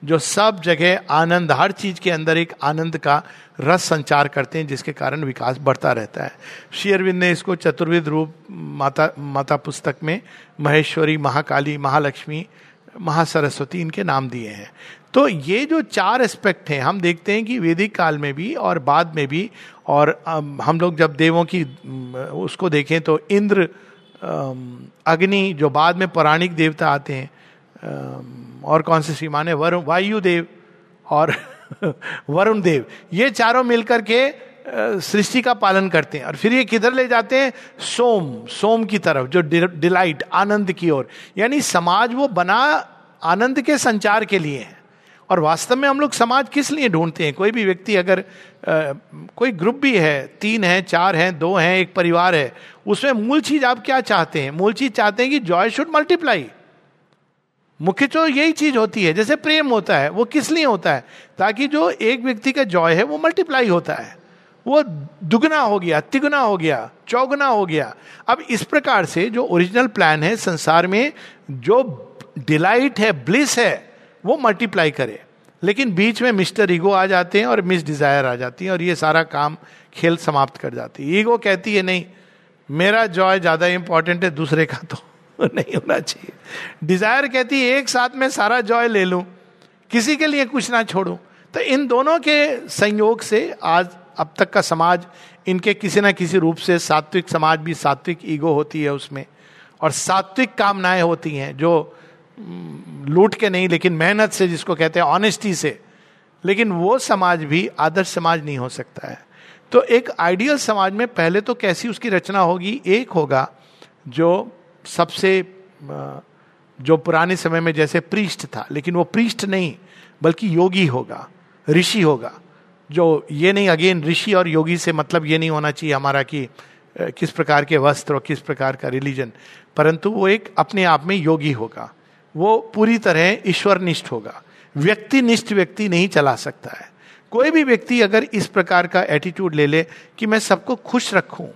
जो सब जगह आनंद, हर चीज़ के अंदर एक आनंद का रस संचार करते हैं, जिसके कारण विकास बढ़ता रहता है। श्री अरविंद ने इसको चतुर्विद रूप, माता माता पुस्तक में महेश्वरी, महाकाली, महालक्ष्मी, महासरस्वती, इनके नाम दिए हैं। तो ये जो चार एस्पेक्ट हैं, हम देखते हैं कि वैदिक काल में भी और बाद में भी, और हम लोग जब देवों की उसको देखें तो इंद्र अग्नि, जो बाद में पौराणिक देवता आते हैं और कौन से श्रीमान है? वरुण, वायु देव और वरुण देव। ये चारों मिलकर के सृष्टि का पालन करते हैं। और फिर ये किधर ले जाते हैं? सोम सोम की तरफ़, जो डिलाइट, आनंद की ओर। यानी समाज वो बना आनंद के संचार के लिए है। और वास्तव में हम लोग समाज किस लिए ढूंढते हैं? कोई भी व्यक्ति अगर आ, कोई ग्रुप भी है तीन है चार हैं दो हैं एक परिवार है उसमें मूल चीज़ आप क्या चाहते हैं? मूल चीज़ चाहते हैं कि जॉय शुड मल्टीप्लाई मुख्य तो यही चीज़ होती है जैसे प्रेम होता है वो किस लिए होता है? ताकि जो एक व्यक्ति का जॉय है वो मल्टीप्लाई होता है। वो दुगना हो गया तिगुना हो गया चौगुना हो गया। अब इस प्रकार से जो ओरिजिनल प्लान है संसार में जो डिलाइट है ब्लिस है वो मल्टीप्लाई करे। लेकिन बीच में मिस्टर ईगो आ जाते हैं और मिस डिज़ायर आ जाती है और ये सारा काम खेल समाप्त कर जाती है। ईगो कहती है, नहीं, मेरा जॉय ज़्यादा इंपॉर्टेंट है, दूसरे का तो नहीं होना चाहिए। डिज़ायर कहती है, एक साथ में सारा जॉय ले लूँ, किसी के लिए कुछ ना छोड़ू। तो इन दोनों के संयोग से आज, अब तक का समाज, इनके किसी ना किसी रूप से सात्विक समाज भी सात्विक ईगो होती है उसमें। और सात्विक कामनाएँ होती हैं, जो लूट के नहीं, लेकिन मेहनत से, जिसको कहते हैं ऑनेस्टी से। लेकिन वो समाज भी आदर्श समाज नहीं हो सकता है। तो एक आइडियल समाज में पहले तो कैसी उसकी रचना होगी? एक होगा जो सबसे जो पुराने समय में जैसे पृष्ठ था, लेकिन वो पृष्ठ नहीं, बल्कि योगी होगा, ऋषि होगा। जो ये नहीं अगेन ऋषि और योगी से मतलब ये नहीं होना चाहिए हमारा कि किस प्रकार के वस्त्र और किस प्रकार का रिलीजन परंतु वो एक अपने आप में योगी होगा। वो पूरी तरह ईश्वरनिष्ठ होगा। व्यक्ति निष्ठ व्यक्ति नहीं चला सकता है। कोई भी व्यक्ति अगर इस प्रकार का एटीट्यूड ले ले कि मैं सबको खुश रखूँ।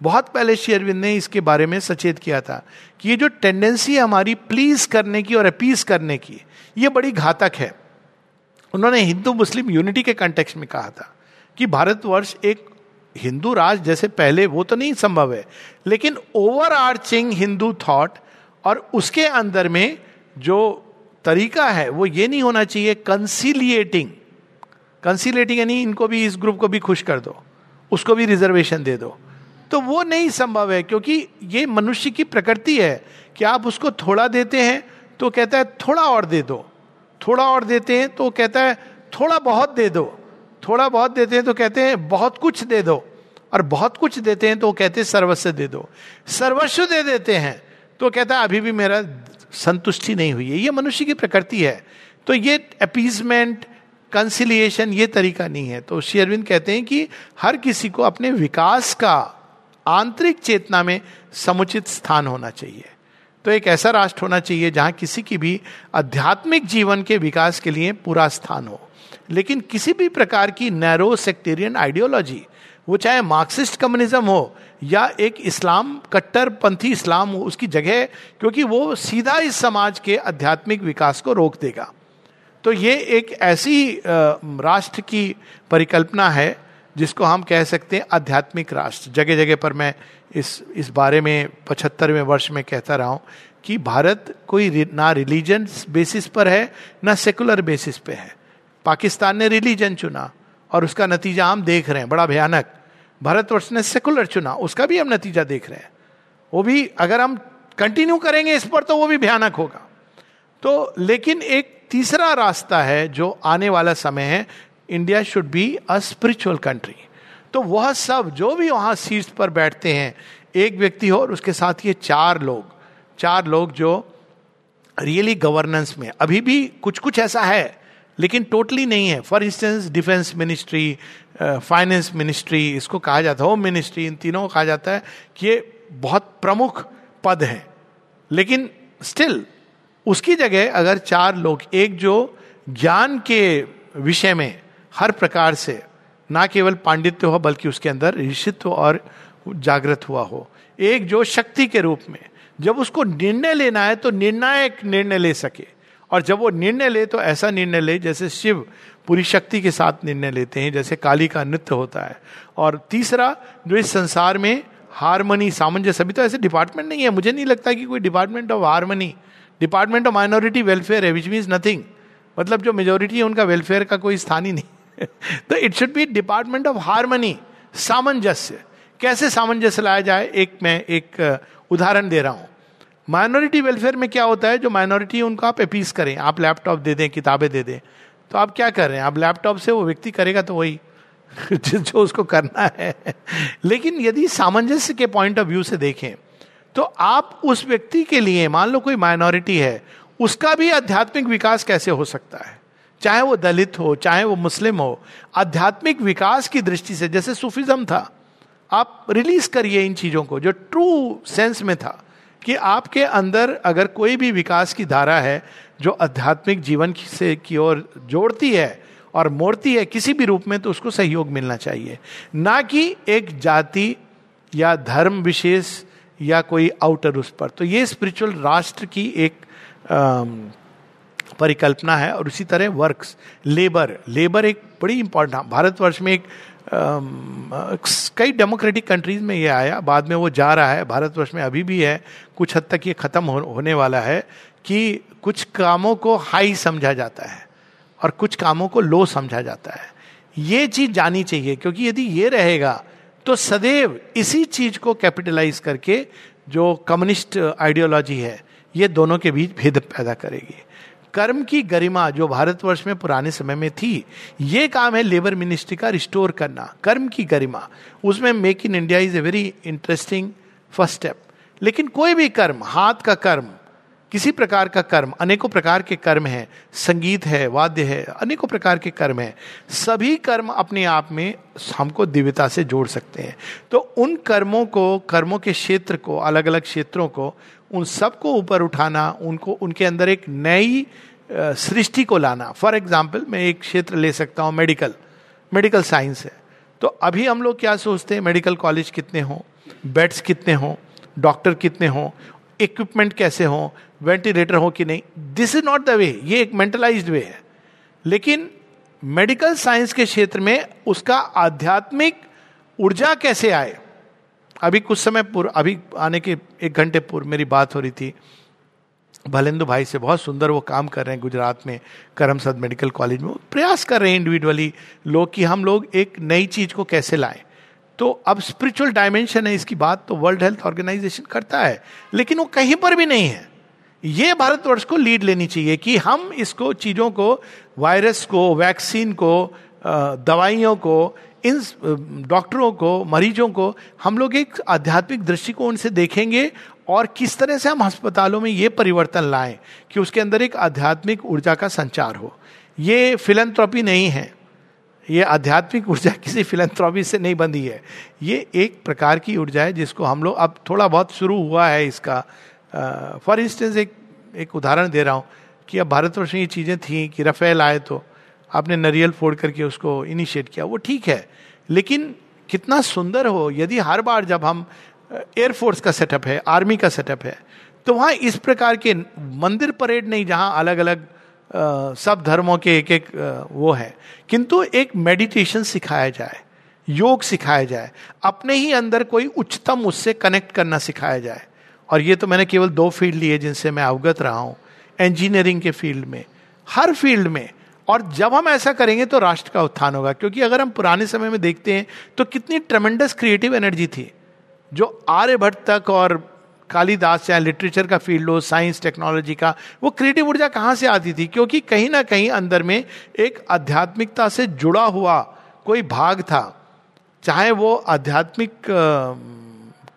बहुत पहले शेयरविंद ने इसके बारे में सचेत किया था कि ये जो टेंडेंसी हमारी प्लीज़ करने की और अपीज करने की, ये बड़ी घातक है। उन्होंने हिंदू मुस्लिम यूनिटी के कंटेक्स में कहा था कि भारतवर्ष एक हिंदू राज जैसे पहले वो तो नहीं संभव है, लेकिन ओवर आर्चिंग हिंदू थॉट और उसके अंदर में जो तरीका है, वो ये नहीं होना चाहिए कंसीलिएटिंग कंसिलेटिंग यानी इनको भी, इस ग्रुप को भी खुश कर दो, उसको भी रिजर्वेशन दे दो। तो वो नहीं संभव है, क्योंकि ये मनुष्य की प्रकृति है कि आप उसको थोड़ा देते हैं तो कहता है थोड़ा और दे दो। थोड़ा और देते हैं तो कहता है थोड़ा बहुत दे दो। थोड़ा बहुत देते हैं तो कहते हैं बहुत कुछ दे दो। और बहुत कुछ देते हैं तो कहते हैं सर्वस्व दे दो। सर्वस्व दे देते हैं तो कहता है अभी भी मेरा संतुष्टि नहीं हुई। है ये मनुष्य की प्रकृति है। तो ये अपीजमेंट कंसिलिएशन ये तरीका नहीं है। तो श्री अरविंद कहते हैं कि हर किसी को अपने विकास का आंतरिक चेतना में समुचित स्थान होना चाहिए। तो एक ऐसा राष्ट्र होना चाहिए जहाँ किसी की भी आध्यात्मिक जीवन के विकास के लिए पूरा स्थान हो। लेकिन किसी भी प्रकार की नैरो सेक्टेरियन आइडियोलॉजी वो चाहे मार्क्सिस्ट कम्युनिज्म हो या एक इस्लाम, कट्टरपंथी इस्लाम हो, उसकी जगह, क्योंकि वो सीधा इस समाज के आध्यात्मिक विकास को रोक देगा। तो ये एक ऐसी राष्ट्र की परिकल्पना है, जिसको हम कह सकते हैं आध्यात्मिक राष्ट्र। जगह जगह पर मैं इस इस बारे में, पचहत्तरवें वर्ष में कहता रहा हूँ कि भारत कोई ना रिलीजन बेसिस पर है, ना सेकुलर बेसिस पे है। पाकिस्तान ने रिलीजन चुना और उसका नतीजा हम देख रहे हैं, बड़ा भयानक। भारतवर्ष ने सेकुलर चुना, उसका भी हम नतीजा देख रहे हैं। वो भी, अगर हम कंटिन्यू करेंगे इस पर तो वो भी भयानक होगा। तो लेकिन एक तीसरा रास्ता है, जो आने वाला समय है India should be a spiritual country तो वह सब, जो भी वहाँ शीर्ष पर बैठते हैं, एक व्यक्ति हो और उसके साथ ये चार लोग चार लोग जो रियली really गवर्नेंस में, अभी भी कुछ कुछ ऐसा है लेकिन टोटली नहीं है। For instance defence ministry finance ministry इसको कहा जाता है होम मिनिस्ट्री इन तीनों को कहा जाता है कि ये बहुत प्रमुख पद है। लेकिन स्टिल उसकी जगह अगर चार लोग एक जो ज्ञान के विषय में हर प्रकार से ना केवल पांडित्य हो, बल्कि उसके अंदर ऋषित्व और जागृत हुआ हो, एक जो शक्ति के रूप में, जब उसको निर्णय लेना है तो निर्णायक निर्णय ले सके। और जब वो निर्णय ले तो ऐसा निर्णय ले जैसे शिव पूरी शक्ति के साथ निर्णय लेते हैं, जैसे काली का नृत्य होता है। और तीसरा, जो इस संसार में हारमोनी, सामंजस्य अभी तो ऐसे डिपार्टमेंट नहीं है। मुझे नहीं लगता कि कोई department of harmony department of minority welfare है विच मीन्स नथिंग मतलब जो मेजोरिटी है, उनका वेलफेयर का कोई स्थान ही नहीं। तो it should be department of harmony सामंजस्य। कैसे सामंजस्य लाया जाए? एक मैं एक उदाहरण दे रहा हूँ। माइनॉरिटी वेलफेयर में क्या होता है, जो माइनॉरिटी है, उनको आप अपीस करें, आप लैपटॉप दे दें, किताबें दे दें। तो आप क्या कर रहे हैं, आप लैपटॉप से वो व्यक्ति करेगा तो वही, जो उसको करना है। लेकिन यदि सामंजस्य के पॉइंट ऑफ़ व्यू से देखें तो आप उस व्यक्ति के लिए, मान लो कोई माइनॉरिटी है, उसका भी आध्यात्मिक विकास कैसे हो सकता है? चाहे वो दलित हो, चाहे वो मुस्लिम हो, आध्यात्मिक विकास की दृष्टि से, जैसे सूफिज्म था, आप रिलीज़ करिए इन चीज़ों को, जो ट्रू सेंस में था। कि आपके अंदर अगर कोई भी विकास की धारा है, जो आध्यात्मिक जीवन से की ओर जोड़ती है और मोड़ती है किसी भी रूप में तो उसको सहयोग मिलना चाहिए। ना कि एक जाति या धर्म विशेष या कोई आउटर उस पर। तो ये स्पिरिचुअल राष्ट्र की एक परिकल्पना है और उसी तरह वर्क्स लेबर लेबर एक बड़ी इंपॉर्टेंट भारतवर्ष में एक कई डेमोक्रेटिक कंट्रीज़ में ये आया बाद में वो जा रहा है भारतवर्ष में अभी भी है कुछ हद तक ये खत्म हो, होने वाला है कि कुछ कामों को हाई समझा जाता है और कुछ कामों को लो समझा जाता है। ये चीज़ जानी चाहिए क्योंकि यदि ये रहेगा तो सदैव इसी चीज़ को कैपिटलाइज करके जो कम्युनिस्ट आइडियोलॉजी है ये दोनों के बीच भेद पैदा करेगी। कर्म की गरिमा जो भारतवर्ष में पुराने समय में थी, ये काम है लेबर मिनिस्ट्री का रिस्टोर करना, कर्म की गरिमा। उसमें make in India is a very interesting first step लेकिन कोई भी कर्म, हाथ का कर्म किसी प्रकार का कर्म, अनेकों प्रकार के कर्म है। संगीत है, वाद्य है, अनेकों प्रकार के कर्म है। सभी कर्म अपने आप में हमको दिव्यता से जोड़ सकते हैं। तो उन कर्मों को, कर्मों के क्षेत्र को अलग अलग क्षेत्रों को, उन सबको ऊपर उठाना, उनको, उनके अंदर एक नई सृष्टि को लाना। फॉर एग्ज़ाम्पल मैं एक क्षेत्र ले सकता हूँ मेडिकल मेडिकल साइंस है। तो अभी हम लोग क्या सोचते हैं? मेडिकल कॉलेज कितने हों? बेड्स कितने हों? डॉक्टर कितने हों? इक्विपमेंट कैसे हों? वेंटिलेटर हो कि नहीं this is not the way ये एक मेंटलाइज्ड वे है। लेकिन मेडिकल साइंस के क्षेत्र में उसका आध्यात्मिक ऊर्जा कैसे आए? अभी कुछ समय पूर्व, अभी आने के एक घंटे पूर्व मेरी बात हो रही थी। भलेंदु भाई से बहुत सुंदर वो काम कर रहे हैं गुजरात में, करमसद मेडिकल कॉलेज में। प्रयास कर रहे हैं इंडिविजुअली लोग कि हम लोग एक नई चीज़ को कैसे लाएँ। तो अब स्पिरिचुअल डायमेंशन है इसकी बात तो वर्ल्ड हेल्थ ऑर्गेनाइजेशन करता है। लेकिन वो कहीं पर भी नहीं है। ये भारतवर्ष को लीड लेनी चाहिए कि हम इसको, चीज़ों को, वायरस को, वैक्सीन को दवाइयों को, इन डॉक्टरों को, मरीजों को, हम लोग एक आध्यात्मिक दृष्टिकोण से देखेंगे और किस तरह से हम अस्पतालों में ये परिवर्तन लाएँ कि उसके अंदर एक आध्यात्मिक ऊर्जा का संचार हो। ये फिलंथ्रॉपी नहीं है। ये आध्यात्मिक ऊर्जा किसी फिलंथ्रॉपी से नहीं बंधी है। ये एक प्रकार की ऊर्जा है जिसको हम लोग, अब थोड़ा बहुत शुरू हुआ है इसका फॉर इंस्टेंस एक एक उदाहरण दे रहा हूँ कि अब भारतवर्ष में ये चीज़ें थी कि रफेल आए तो आपने नरियल फोड़ करके उसको इनिशिएट किया, वो ठीक है। लेकिन कितना सुंदर हो, यदि हर बार जब हम एयरफोर्स का सेटअप है आर्मी का सेटअप है तो वहाँ इस प्रकार के मंदिर परेड नहीं जहाँ अलग अलग सब धर्मों के एक एक वो है। किंतु एक मेडिटेशन सिखाया जाए, योग सिखाया जाए, अपने ही अंदर कोई उच्चतम उससे कनेक्ट करना सिखाया जाए। और ये तो मैंने केवल दो फ़ील्ड लिए जिनसे मैं अवगत रहा हूँ इंजीनियरिंग के फ़ील्ड में, हर फ़ील्ड में। और जब हम ऐसा करेंगे तो राष्ट्र का उत्थान होगा, क्योंकि अगर हम पुराने समय में देखते हैं तो कितनी ट्रमेंडस क्रिएटिव एनर्जी थी, जो आर्यभट्ट तक और कालिदास या लिटरेचर का फ़ील्ड हो साइंस टेक्नोलॉजी का, वो क्रिएटिव ऊर्जा कहाँ से आती थी? क्योंकि कहीं ना कहीं अंदर में एक आध्यात्मिकता से जुड़ा हुआ कोई भाग था, चाहे वो आध्यात्मिक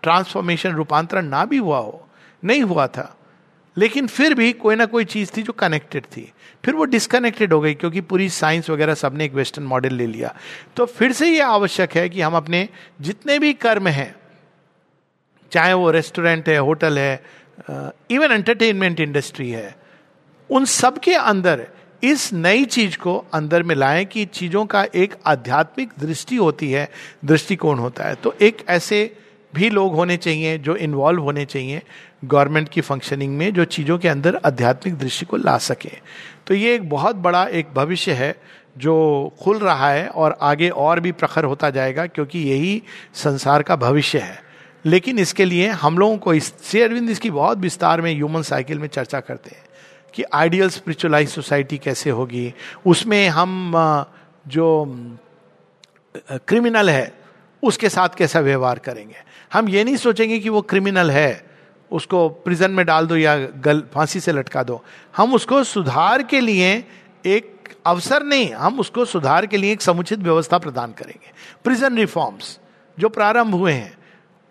ट्रांसफॉर्मेशन, रूपांतरण ना भी हुआ हो, नहीं हुआ था। लेकिन फिर भी कोई ना कोई चीज़ थी जो कनेक्टेड थी। फिर वो डिसकनेक्टेड हो गई क्योंकि पूरी साइंस वगैरह सबने एक वेस्टर्न मॉडल ले लिया। तो फिर से ये आवश्यक है कि हम अपने जितने भी कर्म हैं, चाहे वो रेस्टोरेंट है होटल है इवन एंटरटेनमेंट इंडस्ट्री है, उन सब के अंदर इस नई चीज़ को अंदर में लाएँ कि चीज़ों का एक आध्यात्मिक दृष्टि होती है, दृष्टिकोण होता है। तो एक ऐसे भी लोग होने चाहिए, जो इन्वॉल्व होने चाहिए गवर्नमेंट की फंक्शनिंग में, जो चीज़ों के अंदर आध्यात्मिक दृष्टि को ला सके। तो ये एक बहुत बड़ा एक भविष्य है, जो खुल रहा है और आगे और भी प्रखर होता जाएगा, क्योंकि यही संसार का भविष्य है। लेकिन इसके लिए हम लोगों को इस, श्री अरविंद इसकी बहुत विस्तार में ह्यूमन साइकिल में चर्चा करते हैं, कि आइडियल स्पिरिचुअलाइज सोसाइटी कैसे होगी। उसमें हम जो क्रिमिनल है, उसके साथ कैसा व्यवहार करेंगे। हम ये नहीं सोचेंगे कि वो क्रिमिनल है, उसको प्रिजन में डाल दो या गल, फांसी से लटका दो। हम उसको सुधार के लिए एक अवसर नहीं, हम उसको सुधार के लिए एक समुचित व्यवस्था प्रदान करेंगे। प्रिजन रिफॉर्म्स जो प्रारंभ हुए हैं,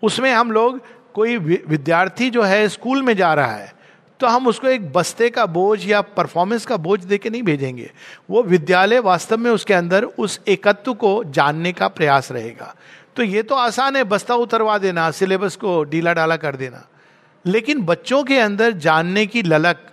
उसमें हम लोग कोई विद्यार्थी जो है स्कूल में जा रहा है तो हम उसको एक बस्ते का बोझ या परफॉर्मेंस का बोझ दे के नहीं भेजेंगे। वो विद्यालय वास्तव में उसके अंदर उस एकत्व को जानने का प्रयास रहेगा। तो ये तो आसान है, बस्ता उतरवा देना, सिलेबस को ढीला डाला कर देना। लेकिन बच्चों के अंदर जानने की ललक,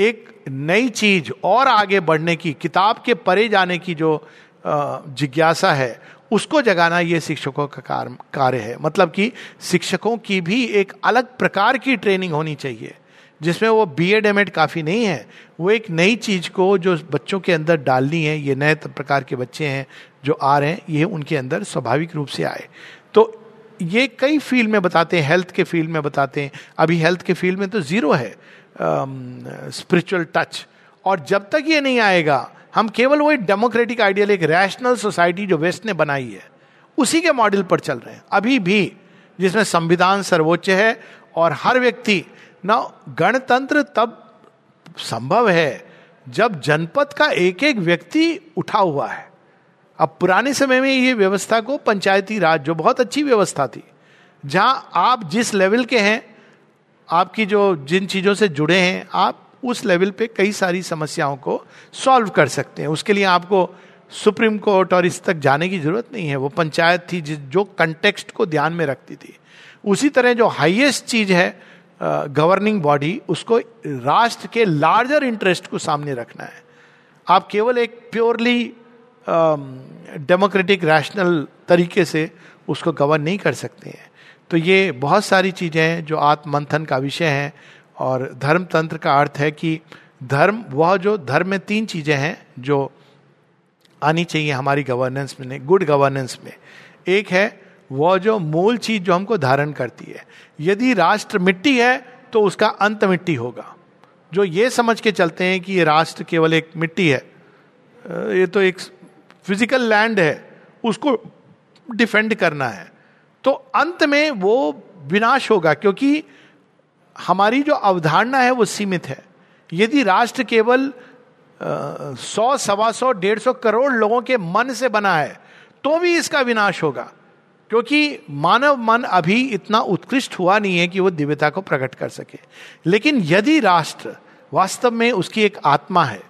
एक नई चीज़ और आगे बढ़ने की, किताब के परे जाने की जो जिज्ञासा है, उसको जगाना ये शिक्षकों का कार्य है। मतलब कि शिक्षकों की भी एक अलग प्रकार की ट्रेनिंग होनी चाहिए। जिसमें वो बी एड एम एड काफ़ी नहीं है, वो एक नई चीज़ को जो बच्चों के अंदर डालनी है, ये नए प्रकार के बच्चे हैं, जो आ रहे हैं, ये उनके अंदर स्वाभाविक रूप से आए। तो ये कई फ़ील्ड में बताते हैं, हेल्थ के फ़ील्ड में बताते हैं। अभी हेल्थ के फ़ील्ड में तो ज़ीरो है स्पिरिचुअल टच। और जब तक ये नहीं आएगा, हम केवल वही डेमोक्रेटिक आइडियल, एक रैशनल सोसाइटी जो वेस्ट ने बनाई है, उसी के मॉडल पर चल रहे हैं। अभी भी जिसमें संविधान सर्वोच्च है और हर व्यक्ति ना गणतंत्र तब संभव है जब जनपद का एक एक व्यक्ति उठा हुआ है। अब पुराने समय में ये व्यवस्था को पंचायती राज, जो बहुत अच्छी व्यवस्था थी, जहाँ आप जिस लेवल के हैं, आपकी जो जिन चीज़ों से जुड़े हैं, आप उस लेवल पे कई सारी समस्याओं को सॉल्व कर सकते हैं। उसके लिए आपको सुप्रीम कोर्ट और इस तक जाने की ज़रूरत नहीं है। वो पंचायत थी जो कंटेक्स्ट को ध्यान में रखती थी। उसी तरह जो हाईएस्ट चीज़ है गवर्निंग बॉडी उसको राष्ट्र के लार्जर इंटरेस्ट को सामने रखना है। आप केवल एक प्योरली डेमोक्रेटिक रैशनल तरीके से उसको गवर्न नहीं कर सकते हैं। तो ये बहुत सारी चीज़ें हैं जो आत्मंथन का विषय हैं और धर्म तंत्र का अर्थ है कि धर्म, वह जो धर्म में तीन चीज़ें हैं जो आनी चाहिए हमारी गवर्नेंस में, गुड गवर्नेंस में। एक है, वह जो मूल चीज़ जो हमको धारण करती है। यदि राष्ट्र मिट्टी है तो उसका अंत मिट्टी होगा। जो ये समझ के चलते हैं कि ये राष्ट्र केवल एक मिट्टी है ये तो एक फ़िज़िकल लैंड है, उसको डिफेंड करना है तो अंत में वो विनाश होगा, क्योंकि हमारी जो अवधारणा है वो सीमित है। यदि राष्ट्र केवल सौ, सवा सौ, डेढ़ सौ करोड़ लोगों के मन से बना है तो भी इसका विनाश होगा। क्योंकि मानव मन अभी इतना उत्कृष्ट हुआ नहीं है कि वो दिव्यता को प्रकट कर सके। लेकिन यदि राष्ट्र वास्तव में उसकी एक आत्मा है,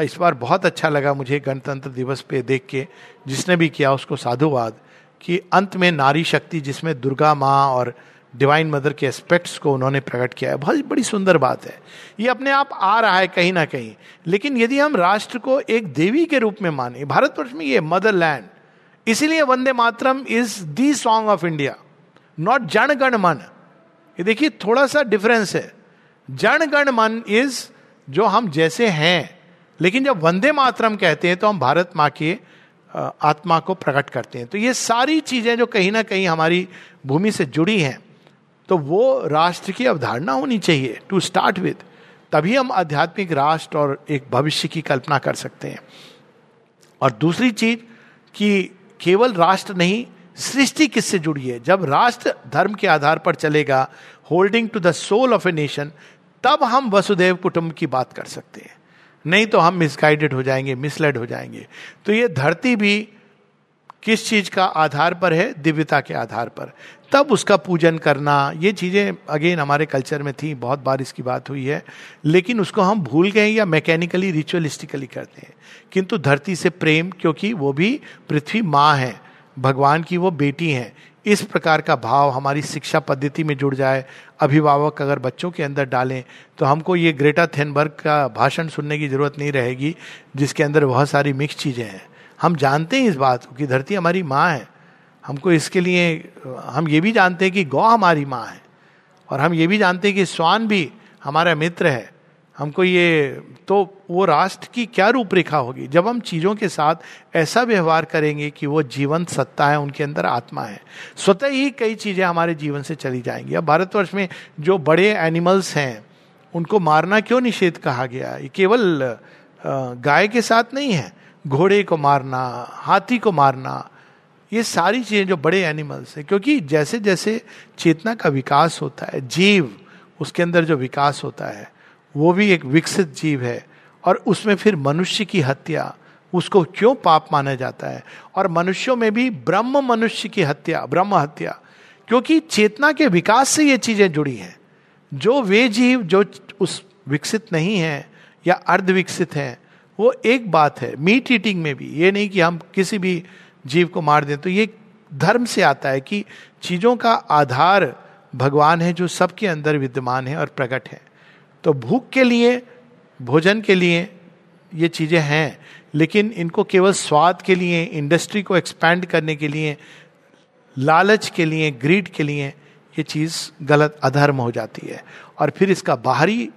इस बार बहुत अच्छा लगा मुझे गणतंत्र दिवस पे देख के, जिसने भी किया उसको साधुवाद, कि अंत में नारी शक्ति जिसमें दुर्गा माँ और डिवाइन मदर के एस्पेक्ट्स को उन्होंने प्रकट किया है। बहुत बड़ी सुंदर बात है। ये अपने आप आ रहा है कहीं ना कहीं। लेकिन यदि हम राष्ट्र को एक देवी के रूप में माने, भारतवर्ष में ये मदर लैंड इसीलिए Vande Mataram is the song of India not Jana Gana Mana ये देखिए, थोड़ा सा डिफरेंस है। जन गण मन इज़ जो हम जैसे हैं, लेकिन जब वंदे मातरम कहते हैं तो हम भारत माँ के आत्मा को प्रकट करते हैं। तो ये सारी चीज़ें जो कहीं ना कहीं हमारी भूमि से जुड़ी हैं तो वो राष्ट्र की अवधारणा होनी चाहिए टू स्टार्ट विद तभी हम आध्यात्मिक राष्ट्र और एक भविष्य की कल्पना कर सकते हैं। और दूसरी चीज़ कि केवल राष्ट्र नहीं, सृष्टि किससे जुड़ी है? जब राष्ट्र धर्म के आधार पर चलेगा holding to the soul of a nation तब हम वसुदेव कुटुंब की बात कर सकते हैं। नहीं तो हम मिसगाइडेड हो जाएँगे मिसलेड हो जाएँगे। तो ये धरती भी किस चीज़ का आधार पर है? दिव्यता के आधार पर। तब उसका पूजन करना, ये चीज़ें अगेन हमारे कल्चर में थी, बहुत बार इसकी बात हुई है। लेकिन उसको हम भूल गए या मैकेनिकली रिचुअलिस्टिकली करते हैं। किंतु धरती से प्रेम, क्योंकि वो भी पृथ्वी माँ है, भगवान की वो बेटी हैं, इस प्रकार का भाव हमारी शिक्षा पद्धति में जुड़ जाए, अभिभावक अगर बच्चों के अंदर डालें तो हमको ये ग्रेटा थेनबर्ग का भाषण सुनने की ज़रूरत नहीं रहेगी, जिसके अंदर बहुत सारी मिक्स चीज़ें हैं। हम जानते हैं इस बात को कि धरती हमारी माँ है हमको इसके लिए, हम ये भी जानते हैं कि गौ हमारी माँ है, और हम ये भी जानते हैं कि स्वान भी हमारा मित्र है। हमको ये तो वो राष्ट्र की क्या रूपरेखा होगी? जब हम चीज़ों के साथ ऐसा व्यवहार करेंगे कि वो जीवंत सत्ता है, उनके अंदर आत्मा है, स्वतः ही कई चीज़ें हमारे जीवन से चली जाएँगी। अब भारतवर्ष में जो बड़े एनिमल्स हैं, उनको मारना क्यों निषेध कहा गया? ये केवल गाय के साथ नहीं है। घोड़े को मारना, हाथी को मारना ये सारी चीज़ें जो बड़े एनिमल्स हैं, क्योंकि जैसे जैसे चेतना का विकास होता है, जीव, उसके अंदर जो विकास होता है, वो भी एक विकसित जीव है, और उसमें फिर मनुष्य की हत्या, उसको क्यों पाप माना जाता है? और मनुष्यों में भी ब्रह्म मनुष्य की हत्या, ब्रह्म हत्या, क्योंकि चेतना के विकास से ये चीज़ें जुड़ी हैं। जो वे जीव, जो उस विकसित नहीं है, या अर्ध विकसित हैं, वो एक बात है, मीट ईटिंग में भी, ये नहीं कि हम किसी भी जीव को मार दें तो ये धर्म से आता है कि चीज़ों का आधार भगवान है जो सबके अंदर विद्यमान है और प्रकट है। तो भूख के लिए, भोजन के लिए ये चीज़ें हैं, लेकिन इनको केवल स्वाद के लिए इंडस्ट्री को एक्सपैंड करने के लिए, लालच के लिए ग्रीड के लिए ये चीज़ गलत, अधर्म हो जाती है। और फिर इसका बाहरी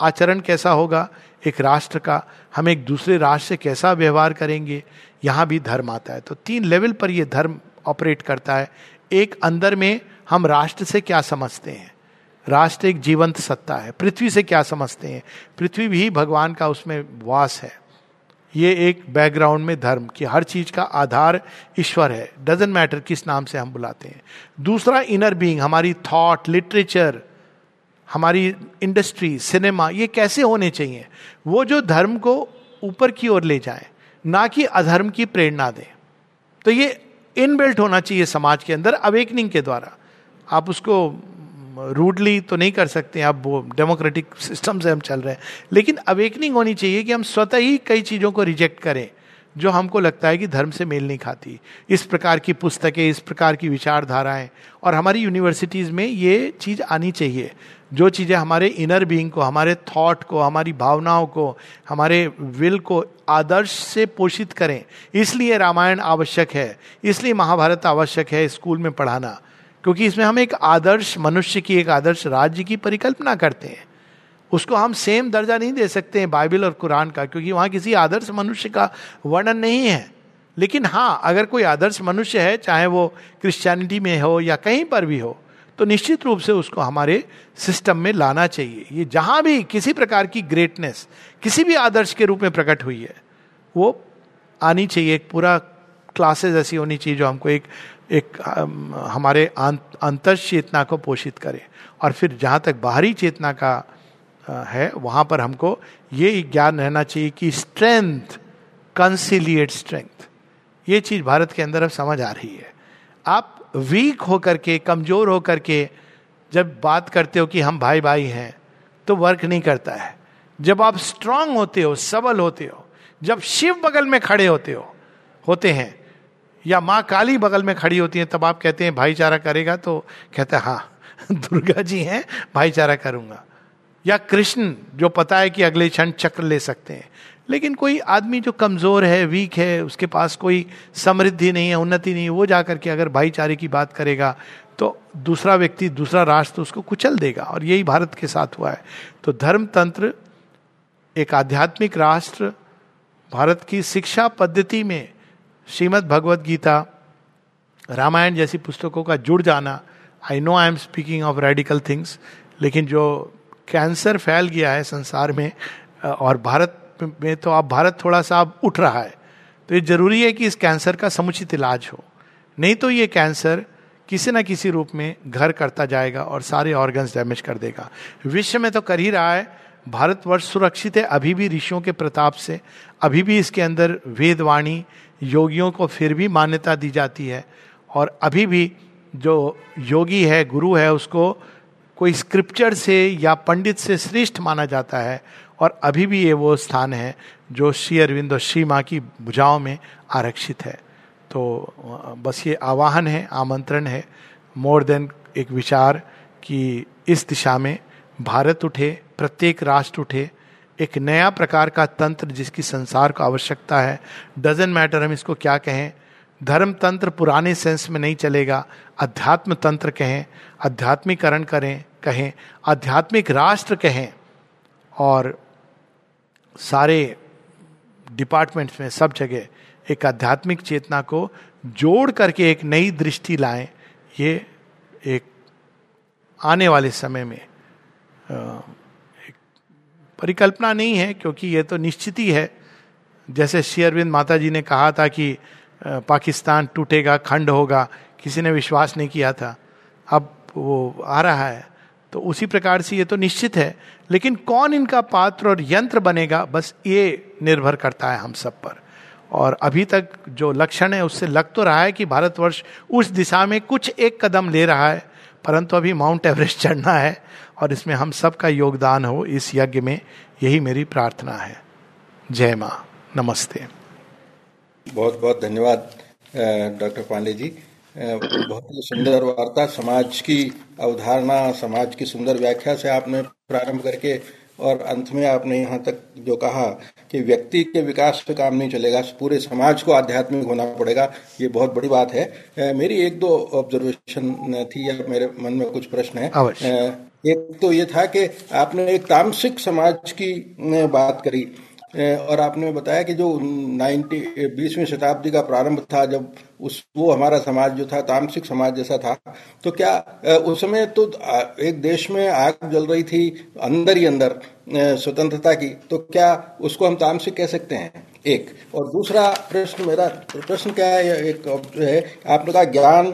आचरण कैसा होगा? एक राष्ट्र का हम एक दूसरे राष्ट्र से कैसा व्यवहार करेंगे? यहाँ भी धर्म आता है। तो तीन लेवल पर यह धर्म ऑपरेट करता है। एक, अंदर में हम राष्ट्र से क्या समझते हैं? राष्ट्र एक जीवंत सत्ता है। पृथ्वी से क्या समझते हैं? पृथ्वी भी भगवान का उसमें वास है। ये एक बैकग्राउंड में धर्म कि हर चीज़ का आधार ईश्वर है। डजेंट मैटर किस नाम से हम बुलाते हैं। दूसरा इनर बीइंग हमारी थॉट लिटरेचर हमारी इंडस्ट्री सिनेमा ये कैसे होने चाहिए? वो जो धर्म को ऊपर की ओर ले जाए, ना कि अधर्म की प्रेरणा दें। तो ये इनबिल्ट होना चाहिए समाज के अंदर अवेकनिंग के द्वारा। आप उसको रूडली तो नहीं कर सकते, आप वो डेमोक्रेटिक सिस्टम से हम चल रहे हैं। लेकिन अवेकनिंग होनी चाहिए कि हम स्वतः ही कई चीज़ों को रिजेक्ट करें, जो हमको लगता है कि धर्म से मेल नहीं खाती। इस प्रकार की पुस्तकें, इस प्रकार की विचारधाराएँ, और हमारी यूनिवर्सिटीज़ में ये चीज़ आनी चाहिए। जो चीज़ें हमारे इनर बीइंग को, हमारे थॉट को, हमारी भावनाओं को, हमारे विल को आदर्श से पोषित करें, इसलिए रामायण आवश्यक है, इसलिए महाभारत आवश्यक है स्कूल में पढ़ाना, क्योंकि इसमें हम एक आदर्श मनुष्य की, एक आदर्श राज्य की परिकल्पना करते हैं। उसको हम सेम दर्जा नहीं दे सकते हैं बाइबल और कुरान का, क्योंकि वहाँ किसी आदर्श मनुष्य का वर्णन नहीं है। लेकिन हाँ अगर कोई आदर्श मनुष्य है, चाहे वो क्रिश्चियनिटी में हो या कहीं पर भी हो तो निश्चित रूप से उसको हमारे सिस्टम में लाना चाहिए। ये जहाँ भी किसी प्रकार की ग्रेटनेस किसी भी आदर्श के रूप में प्रकट हुई है, वो आनी चाहिए। एक पूरा क्लासेस ऐसी होनी चाहिए जो हमको एक एक हमारे अंतर चेतना को पोषित करे। और फिर जहाँ तक बाहरी चेतना का है, वहाँ पर हमको ये ज्ञान रहना चाहिए कि स्ट्रेंथ कंसिलिएट स्ट्रेंथ ये चीज़ भारत के अंदर अब समझ आ रही है। आप वीक होकर के, कमज़ोर होकर के जब बात करते हो कि हम भाई भाई हैं तो वर्क नहीं करता है। जब आप स्ट्रांग होते हो, सबल होते हो, जब शिव बगल में खड़े होते हो, होते हैं, या माँ काली बगल में खड़ी होती है, तब आप कहते हैं, भाईचारा करेगा? तो कहते हैं हाँ दुर्गा जी हैं, भाईचारा करूँगा। या कृष्ण, जो पता है कि अगले क्षण चक्र ले सकते हैं। लेकिन कोई आदमी जो कमज़ोर है वीक है, उसके पास कोई समृद्धि नहीं है, उन्नति नहीं है, वो जाकर के अगर भाईचारे की बात करेगा तो दूसरा व्यक्ति, दूसरा राष्ट्र उसको कुचल देगा। और यही भारत के साथ हुआ है। तो धर्म तंत्र एक आध्यात्मिक राष्ट्र, भारत की शिक्षा पद्धति में श्रीमद भगवत गीता, रामायण जैसी पुस्तकों का जुड़ जाना I know I am speaking of radical things लेकिन जो कैंसर फैल गया है संसार में, और भारत में तो अब भारत थोड़ा सा अब उठ रहा है। तो ये ज़रूरी है कि इस कैंसर का समुचित इलाज हो। नहीं तो ये कैंसर किसी ना किसी रूप में घर करता जाएगा और सारे ऑर्गन्स डैमेज कर देगा। विश्व में तो कर ही रहा है। भारतवर्ष सुरक्षित है अभी भी ऋषियों के प्रताप से। अभी भी इसके अंदर वेदवाणी योगियों को फिर भी मान्यता दी जाती है। और अभी भी जो योगी है, गुरु है, उसको कोई स्क्रिप्चर से या पंडित से श्रेष्ठ माना जाता है। और अभी भी ये वो स्थान है जो श्री अरविंद और श्री माँ की भुजाओं में आरक्षित है। तो बस ये आवाहन है, आमंत्रण है, मोर देन एक विचार कि इस दिशा में भारत उठे, प्रत्येक राष्ट्र उठे, एक नया प्रकार का तंत्र जिसकी संसार को आवश्यकता है। डजेंट मैटर हम इसको क्या कहें, धर्म तंत्र पुराने सेंस में नहीं चलेगा, अध्यात्म तंत्र कहें, अध्यात्मिकरण करें, कहें, आध्यात्मिक राष्ट्र कहें, और सारे डिपार्टमेंट्स में सब जगह एक आध्यात्मिक चेतना को जोड़ करके एक नई दृष्टि लाएँ, ये एक आने वाले समय में एक परिकल्पना नहीं है, क्योंकि ये तो निश्चित ही है। जैसे शेयरविंद माता जी ने कहा था कि पाकिस्तान टूटेगा, खंड होगा, किसी ने विश्वास नहीं किया था। अब वो आ रहा है। तो उसी प्रकार से ये तो निश्चित है। लेकिन कौन इनका पात्र और यंत्र बनेगा? बस ये निर्भर करता है हम सब पर। और अभी तक जो लक्षण है, उससे लग तो रहा है कि भारतवर्ष उस दिशा में कुछ एक कदम ले रहा है, परंतु अभी माउंट एवरेस्ट चढ़ना है और इसमें हम सबका योगदान हो इस यज्ञ में, यही मेरी प्रार्थना है। जय माँ। नमस्ते। बहुत बहुत धन्यवाद डॉक्टर पांडे जी। बहुत ही सुंदर वार्ता समाज की अवधारणा समाज की सुंदर व्याख्या से आपने प्रारंभ करके और अंत में आपने यहाँ तक जो कहा कि व्यक्ति के विकास पे काम नहीं चलेगा पूरे समाज को आध्यात्मिक होना पड़ेगा ये बहुत बड़ी बात है। मेरी एक दो ऑब्जर्वेशन थी या मेरे मन में कुछ प्रश्न है। एक तो ये था कि आपने एक तामसिक समाज की बात करी और आपने बताया कि जो नाइन्टी बीसवीं शताब्दी का प्रारंभ था जब उस, वो हमारा समाज जो था, तामसिक समाज जैसा था तो क्या उस समय तो एक देश में आग जल रही थी अंदर ही अंदर स्वतंत्रता की तो क्या उसको हम तामसिक कह सकते हैं? एक। और दूसरा प्रश्न मेरा, प्रश्न क्या है एक है, आपने कहा ज्ञान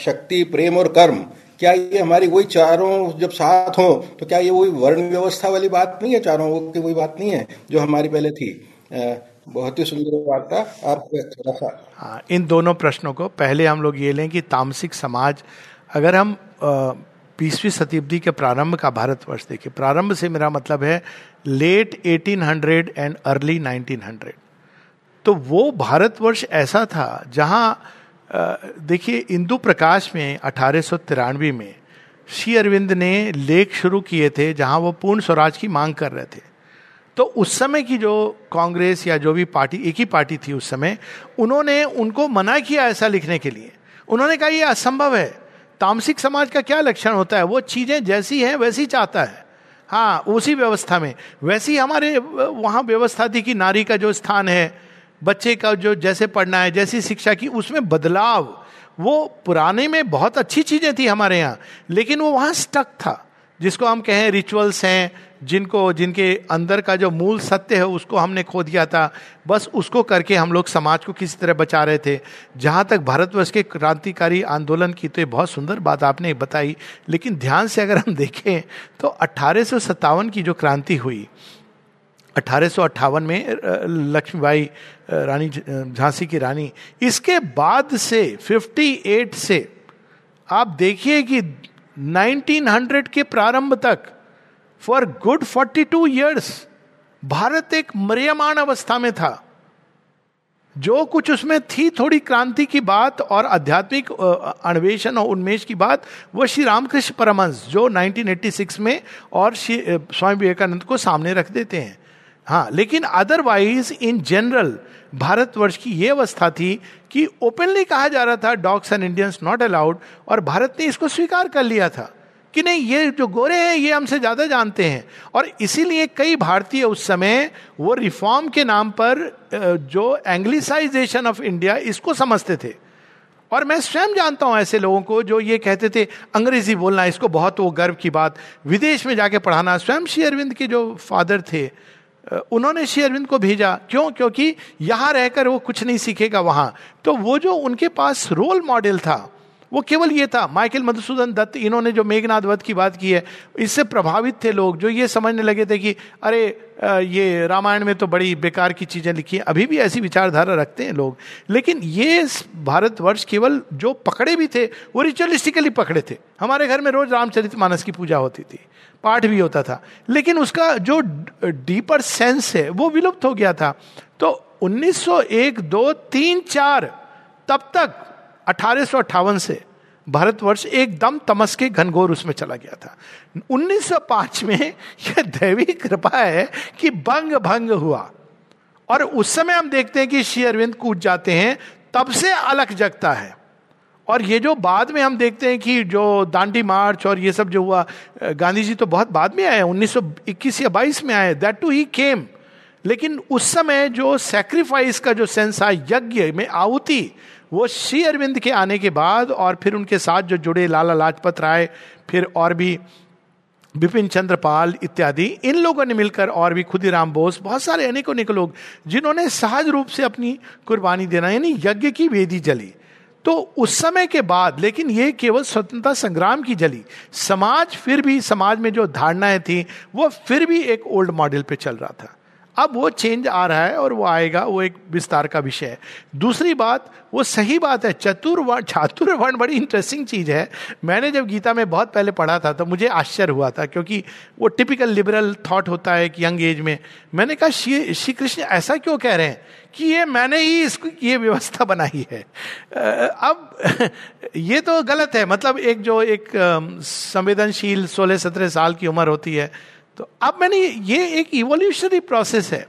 शक्ति, प्रेम और कर्म, क्या ये हमारी वही चारों जब साथ हो तो क्या ये वही वर्ण व्यवस्था वाली बात नहीं है चारों की वही बात नहीं है जो हमारी पहले थी? बहुत ही सुंदर वार्ता आप थोड़ा सा हाँ इन दोनों प्रश्नों को पहले हम लोग ये लें कि तामसिक समाज, अगर हम बीसवीं शताब्दी के प्रारंभ का भारतवर्ष देखें, प्रारंभ से मेरा मतलब है लेट 1800 एंड अर्ली 1900 तो वो भारतवर्ष ऐसा था जहाँ देखिए इंदु प्रकाश में अठारह सौ तिरानवे में श्री अरविंद ने लेख शुरू किए थे जहाँ वो पूर्ण स्वराज की मांग कर रहे थे। तो उस समय की जो कांग्रेस या जो भी पार्टी, एक ही पार्टी थी उस समय, उन्होंने उनको मना किया ऐसा लिखने के लिए। उन्होंने कहा, यह असंभव है। तामसिक समाज का क्या लक्षण होता है? वो चीज़ें जैसी हैं, वैसी चाहता है। हाँ उसी व्यवस्था में। वैसी हमारे, वहाँ व्यवस्था थी कि नारी का जो स्थान है, बच्चे का जो जैसे पढ़ना है, जैसी शिक्षा की, उसमें बदलाव। वो पुराने में बहुत अच्छी चीज़ें थी हमारे यहाँ, लेकिन वो वहाँ स्टक था। जिसको हम कहें रिचुअल्स हैं, जिनको, जिनके अंदर का जो मूल सत्य है, उसको हमने खो दिया था। बस उसको करके हम लोग समाज को किसी तरह बचा रहे थे। जहाँ तक भारतवर्ष के क्रांतिकारी आंदोलन की तो ये बहुत सुंदर बात आपने बताई। लेकिन ध्यान से अगर हम देखें तो अट्ठारह की जो क्रांति हुई, अठारह में लक्ष्मीबाई रानी झांसी की रानी, इसके बाद से 58 से, आप देखिए कि 1900 के प्रारंभ तक फॉर गुड 42 इयर्स भारत एक मरियमान अवस्था में था। जो कुछ उसमें थी, थोड़ी क्रांति की बात और आध्यात्मिक अन्वेषण और उन्मेष की बात वो श्री रामकृष्ण परमंश जो 1986 में और श्री स्वामी विवेकानंद को सामने रख देते हैं। हाँ लेकिन अदरवाइज़ इन जनरल भारतवर्ष की यह अवस्था थी कि ओपनली कहा जा रहा था dogs and Indians not allowed और भारत ने इसको स्वीकार कर लिया था कि नहीं, ये जो गोरे हैं, ये हमसे ज़्यादा जानते हैं। और इसीलिए कई भारतीय उस समय वो रिफॉर्म के नाम पर जो एंग्लिसाइजेशन ऑफ़ इंडिया इसको समझते थे। और मैं स्वयं जानता हूँ ऐसे लोगों को जो ये कहते थे, अंग्रेज़ी बोलना इसको बहुत वो गर्व की बात, विदेश में जाके पढ़ाना, स्वयं श्री अरविंद के जो फादर थे उन्होंने श्री अरविंद को भेजा। क्यों? क्योंकि यहाँ रहकर वो कुछ नहीं सीखेगा वहाँ। तो वो जो उनके पास रोल मॉडल था वो केवल ये था, माइकल मधुसूदन दत्त, इन्होंने जो मेघनाथ वध की बात की है, इससे प्रभावित थे लोग जो ये समझने लगे थे कि, अरे ये रामायण में तो बड़ी बेकार की चीज़ें लिखी हैं, अभी भी ऐसी विचारधारा रखते हैं लोग। लेकिन ये भारतवर्ष केवल जो पकड़े भी थे, वो रिचुअलिस्टिकली पकड़े थे। हमारे घर में रोज रामचरित मानस की पूजा होती थी, पाठ भी होता था। लेकिन उसका जो डीपर सेंस है, वो विलुप्त हो गया था। तो 1901 दो तीन चार, तब तक अठारह सौ अट्ठावन से भारतवर्ष एकदम तमस के घनघोर उसमें चला गया था। 1905 में यह दैवी कृपा है कि बंग भंग हुआ। और उस समय हम देखते हैं कि श्री अरविंद कूद जाते हैं, तब से अलग जगता है। और ये जो बाद में हम देखते हैं कि जो दांडी मार्च और ये सब जो हुआ, गांधी जी तो बहुत बाद में आए 1921 या 22 में आए दैट टू ही केम लेकिन उस समय जो सेक्रीफाइस का जो सेंस है यज्ञ में आहुति वो श्री अरविंद के आने के बाद और फिर उनके साथ जो जुड़े लाला लाजपत राय, फिर और भी बिपिन चंद्र पाल इत्यादि, इन लोगों ने मिलकर और भी खुदीराम बोस, बहुत सारे अनेकों अनेक लोग, जिन्होंने सहज रूप से अपनी कुर्बानी देना, यानी यज्ञ की वेदी जली। तो उस समय के बाद, लेकिन ये केवल स्वतंत्रता संग्राम की जली। समाज फिर भी, समाज में जो धारणाएँ थी, वो फिर भी एक ओल्ड मॉडल पे चल रहा था। अब वो चेंज आ रहा है और वो आएगा, वो एक विस्तार का विषय है। दूसरी बात, वो सही बात है चतुर्वर्ण चातुर्वर्ण बड़ी इंटरेस्टिंग चीज़ है। मैंने जब गीता में बहुत पहले पढ़ा था तो मुझे आश्चर्य हुआ था, क्योंकि वो टिपिकल लिबरल थॉट होता है कि यंग एज में। मैंने कहा, श्री श्री कृष्ण ऐसा क्यों कह रहे हैं कि ये मैंने ही इसको, ये व्यवस्था बनाई है? अब ये तो गलत है। मतलब एक जो एक संवेदनशील सोलह सत्रह साल की उम्र होती है तो अब मैंने ये एक इवोल्यूशनरी प्रोसेस है।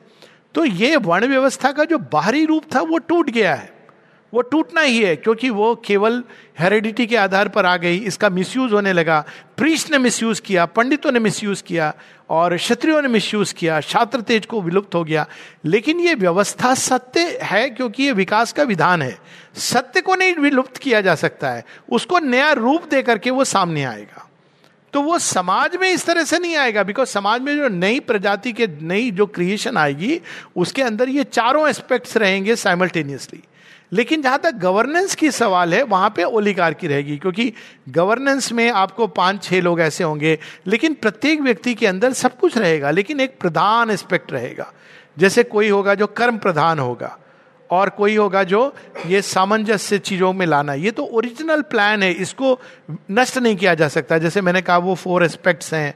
तो ये वर्ण व्यवस्था का जो बाहरी रूप था, वो टूट गया है। वो टूटना ही है, क्योंकि वो केवल हेरिडिटी के आधार पर आ गई, इसका मिसयूज होने लगा। प्रीस्ट ने मिसयूज किया, पंडितों ने मिसयूज किया, और क्षत्रियों ने मिसयूज किया छात्र तेज को विलुप्त हो गया। लेकिन ये व्यवस्था सत्य है, क्योंकि ये विकास का विधान है। सत्य को नहीं विलुप्त किया जा सकता है। उसको नया रूप दे करके वो सामने आएगा। तो वो समाज में इस तरह से नहीं आएगा बिकॉज़ समाज में जो नई प्रजाति के, नई जो क्रिएशन आएगी, उसके अंदर ये चारों एस्पेक्ट्स रहेंगे साइमल्टेनियसली लेकिन जहाँ तक गवर्नेंस की सवाल है, वहाँ पे ओलिकार की रहेगी, क्योंकि गवर्नेंस में आपको पाँच, छह लोग ऐसे होंगे, लेकिन प्रत्येक व्यक्ति के अंदर सब कुछ रहेगा, लेकिन एक प्रधान एस्पेक्ट रहेगा. जैसे कोई होगा जो कर्म प्रधान होगा और कोई होगा जो ये सामंजस्य चीज़ों में लाना ये तो ओरिजिनल प्लान है, इसको नष्ट नहीं किया जा सकता। जैसे मैंने कहा, वो फोर एस्पेक्ट्स हैं।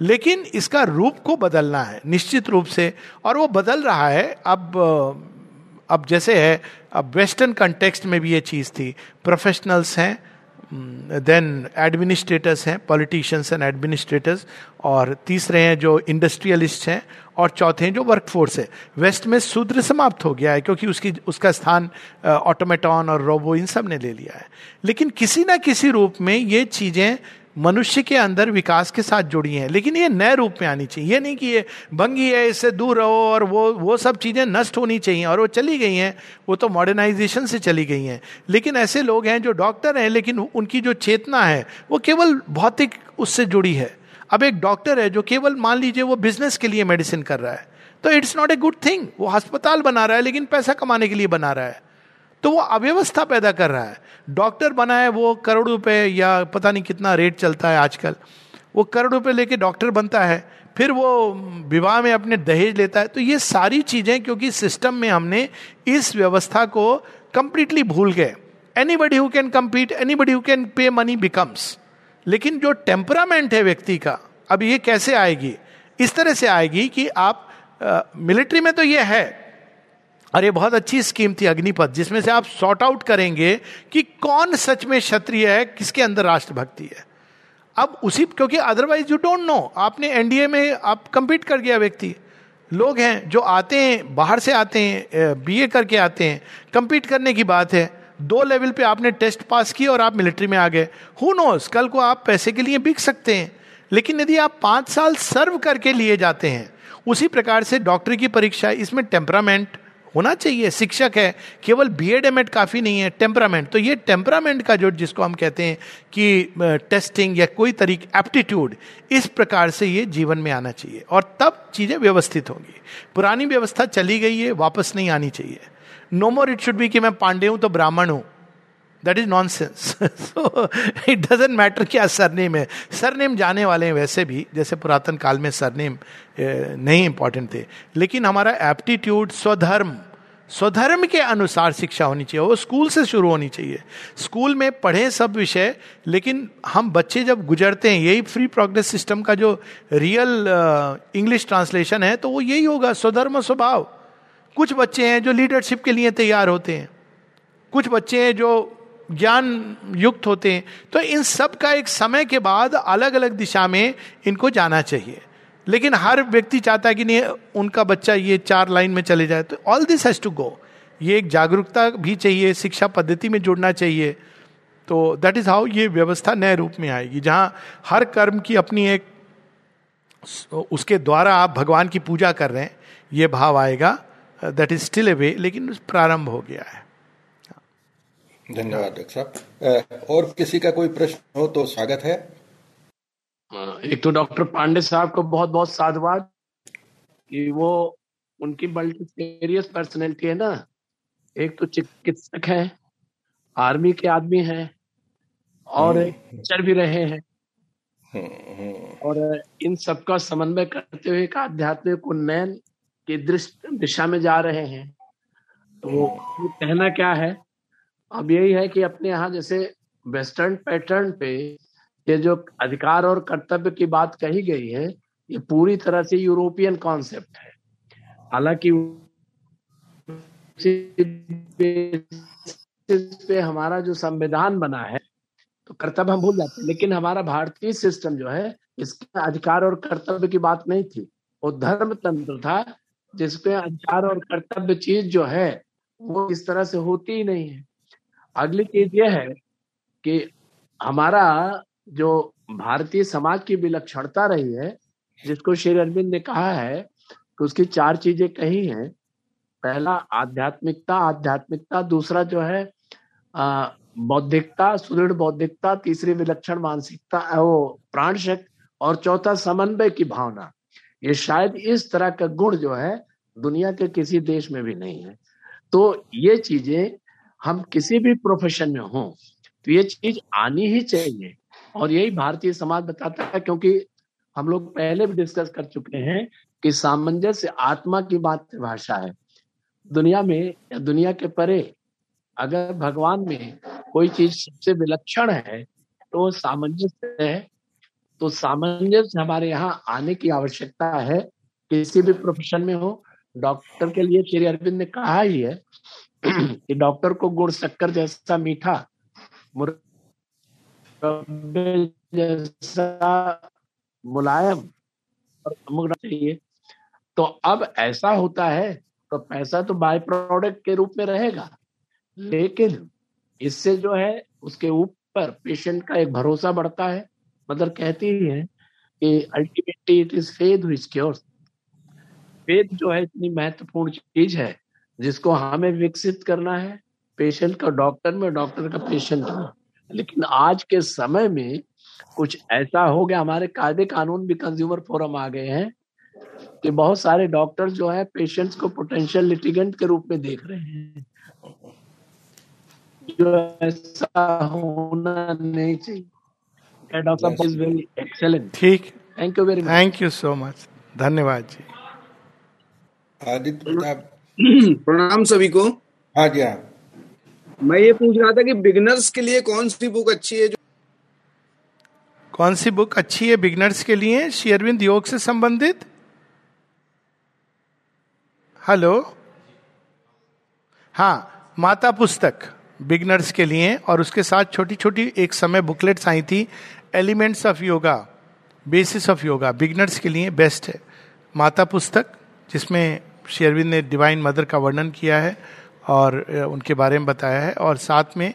लेकिन इसका रूप को बदलना है, निश्चित रूप से। और वो बदल रहा है, अब अब जैसे है, अब वेस्टर्न कंटेक्स्ट में भी ये चीज़ थी। प्रोफेशनल्स हैं देन एडमिनिस्ट्रेटर्स हैं पॉलिटिशियंस एंड एडमिनिस्ट्रेटर्स और तीसरे हैं जो इंडस्ट्रियलिस्ट हैं, और चौथे हैं जो वर्कफोर्स है। वेस्ट में शूद्र समाप्त हो गया है, क्योंकि उसकी, उसका स्थान ऑटोमेटॉन और रोबो इन सबने ले लिया है। लेकिन किसी ना किसी रूप में ये चीज़ें मनुष्य के अंदर विकास के साथ जुड़ी हैं। लेकिन ये नए रूप में आनी चाहिए। ये नहीं कि ये भंगी है, इससे दूर रहो और वो वो सब चीज़ें नष्ट होनी चाहिए और वो चली गई हैं। वो तो मॉडर्नाइजेशन से चली गई हैं। लेकिन ऐसे लोग हैं जो डॉक्टर हैं, लेकिन उनकी जो चेतना है, वो केवल भौतिक उससे जुड़ी है। अब एक डॉक्टर है जो केवल मान लीजिए वो बिज़नेस के लिए मेडिसिन कर रहा है। तो it's not a good thing वो अस्पताल बना रहा है, लेकिन पैसा कमाने के लिए बना रहा है। तो वो अव्यवस्था पैदा कर रहा है। डॉक्टर बना है वो करोड़ रुपए या पता नहीं कितना रेट चलता है आजकल। वो करोड़ रुपए लेके डॉक्टर बनता है, फिर वो विवाह में अपने दहेज लेता है। तो ये सारी चीज़ें क्योंकि सिस्टम में हमने इस व्यवस्था को कंप्लीटली भूल गए। Anybody who can compete anybody who can pay money becomes लेकिन जो टेम्परामेंट है व्यक्ति का, अब ये कैसे आएगी? इस तरह से आएगी कि आप मिलिट्री में तो ये है और ये बहुत अच्छी स्कीम थी अग्निपथ, जिसमें से आप सॉर्ट आउट करेंगे कि कौन सच में क्षत्रिय है, किसके अंदर राष्ट्रभक्ति है। अब उसी, क्योंकि अदरवाइज़ यू डोंट नो आपने एनडीए में आप कंपीट कर गया व्यक्ति। लोग हैं जो आते हैं, बाहर से आते हैं बीए करके आते हैं। कंपीट करने की बात है। दो लेवल पे आपने टेस्ट पास किया और आप मिलिट्री में आ गए। हु नोस कल को आप पैसे के लिए बिक सकते हैं। लेकिन यदि आप पाँच साल सर्व करके लिए जाते हैं, उसी प्रकार से डॉक्टर की परीक्षा, इसमें टेम्परामेंट होना चाहिए। शिक्षक है, केवल बी एड एम एड काफ़ी नहीं है टेम्परामेंट तो ये टेम्परामेंट का जो जिसको हम कहते हैं कि टेस्टिंग या कोई तरीक एप्टीट्यूड इस प्रकार से ये जीवन में आना चाहिए। और तब चीज़ें व्यवस्थित होंगी। पुरानी व्यवस्था चली गई है, वापस नहीं आनी चाहिए। No more it should be कि मैं पांडे हूँ तो ब्राह्मण हूँ। That is nonsense it doesn't matter क्या सरनेम है। सरनेम जाने वाले हैं वैसे भी, जैसे पुरातन काल में सरनेम नहीं इंपॉर्टेंट थे। लेकिन हमारा एप्टीट्यूड स्वधर्म स्वधर्म के अनुसार शिक्षा होनी चाहिए। वो स्कूल से शुरू होनी चाहिए। स्कूल में पढ़े सब विषय, लेकिन हम बच्चे जब गुजरते हैं, यही फ्री प्रोग्रेस सिस्टम का जो रियल इंग्लिश ट्रांसलेशन है तो वो यही होगा, स्वधर्म स्वभाव। कुछ बच्चे हैं जो लीडरशिप के लिए तैयार होते हैं। कुछ बच्चे हैं जो ज्ञान युक्त होते हैं। तो इन सब का एक समय के बाद अलग अलग दिशा में इनको जाना चाहिए। लेकिन हर व्यक्ति चाहता है कि नहीं, उनका बच्चा ये चार लाइन में चले जाए। तो all this has to go ये एक जागरूकता भी चाहिए, शिक्षा पद्धति में जुड़ना चाहिए। तो दैट इज़ हाउ ये व्यवस्था नए रूप में आएगी, जहाँ हर कर्म की अपनी एक उसके द्वारा आप भगवान की पूजा कर रहे हैं, ये भाव आएगा। That is still a way लेकिन प्रारंभ हो गया है। धन्यवाद डॉक्टर साहब। और किसी का कोई प्रश्न हो तो स्वागत है। एक तो डॉक्टर पांडे साहब को बहुत बहुत साधुवाद कि वो उनकी मल्टीफेरियस पर्सनैलिटी है ना। एक तो चिकित्सक है आर्मी के आदमी है और टीचर भी रहे हैं। हम्म, हम्म। और इन सबका समन्वय करते हुए एक आध्यात्मिक उन्नयन की दिशा में जा रहे हैं। तो कहना क्या है? अब यही है कि अपने यहाँ जैसे वेस्टर्न पैटर्न पे ये जो अधिकार और कर्तव्य की बात कही गई है, ये पूरी तरह से यूरोपियन कॉन्सेप्ट है। हालाँकि पे हमारा जो संविधान बना है तो कर्तव्य हम भूल जाते हैं, लेकिन हमारा भारतीय सिस्टम जो है, इसके अधिकार और कर्तव्य की बात नहीं थी। वो धर्म तंत्र था, जिसपे अधिकार और कर्तव्य चीज़ जो है, वो इस तरह से होती ही नहीं है। अगली चीज़ यह है कि हमारा जो भारतीय समाज की विलक्षणता रही है, जिसको श्री अरविंद ने कहा है कि उसकी चार चीज़ें कही हैं। पहला, आध्यात्मिकता आध्यात्मिकता, दूसरा जो है बौद्धिकता, सुदृढ़ बौद्धिकता, तीसरी विलक्षण मानसिकता वो प्राण शक्ति और चौथा समन्वय की भावना। ये शायद इस तरह का गुण जो है, दुनिया के किसी देश में भी नहीं है। तो ये चीज़ें हम किसी भी प्रोफेशन में हों तो ये चीज़ आनी ही चाहिए। और यही भारतीय समाज बताता है, क्योंकि हम लोग पहले भी डिस्कस कर चुके हैं कि सामंजस्य आत्मा की मातृभाषा है। दुनिया में या दुनिया के परे अगर भगवान में कोई चीज़ सबसे विलक्षण है तो सामंजस्य है। तो सामंजस्य हमारे यहाँ आने की आवश्यकता है। किसी भी प्रोफेशन में हो डॉक्टर के लिए श्री अरविंद ने कहा ही है कि डॉक्टर को गुड़ शक्कर जैसा मीठा जैसा मुलायम और चाहिए। तो अब ऐसा होता है तो पैसा तो बाय प्रोडक्ट के रूप में रहेगा। लेकिन इससे जो है, उसके ऊपर पेशेंट का एक भरोसा बढ़ता है। मदर कहती है कि ultimately it is faith cures faith जो है इतनी महत्वपूर्ण चीज़ है। जिसको हमें विकसित करना है पेशेंट का डॉक्टर में डॉक्टर का पेशेंट में। लेकिन आज के समय में कुछ ऐसा हो गया हमारे कायदे कानून भी कंज्यूमर फोरम आ गए हैं कि बहुत सारे डॉक्टर जो है पेशेंट्स को पोटेंशियल लिटिगेंट के रूप में देख रहे हैं। जो ऐसा होना नहीं चाहिए। डॉक्टर इज़ वेरी एक्सेलेंट ठीक। Thank you very much thank you so much धन्यवाद जी। आदित्य प्रताप प्रणाम सभी को। हाँ जी हाँ। मैं ये पूछ रहा था कि बिगनर्स के लिए कौन सी बुक अच्छी है जो कौन सी बुक अच्छी है बिगनर्स के लिए? शेयरविंद योग से संबंधित? हेलो? हाँ माता पुस्तक बिगनर्स के लिए और उसके साथ छोटी छोटी एक समय बुकलेट्स आई थी elements of yoga basis of yoga beginners के लिए बेस्ट है। माता पुस्तक जिसमें शेयरविंद ने डिवाइन मदर का वर्णन किया है और उनके बारे में बताया है। और साथ में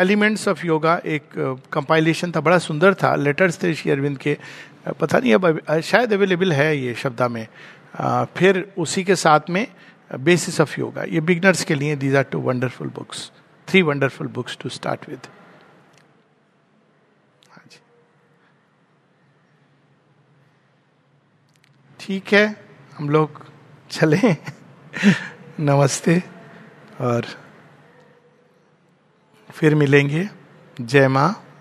एलिमेंट्स ऑफ़ योगा एक कंपाइलेशन था, बड़ा सुंदर था। लेटर्स थे श्री अरविंद के पता नहीं अब शायद अवेलेबल है ये शब्दा में। फिर उसी के साथ में बेसिस ऑफ़ योगा ये बिगनर्स के लिए these are two wonderful books three wonderful books to start with ठीक है। हम लोग चले। नमस्ते। और फिर मिलेंगे। जय माँ।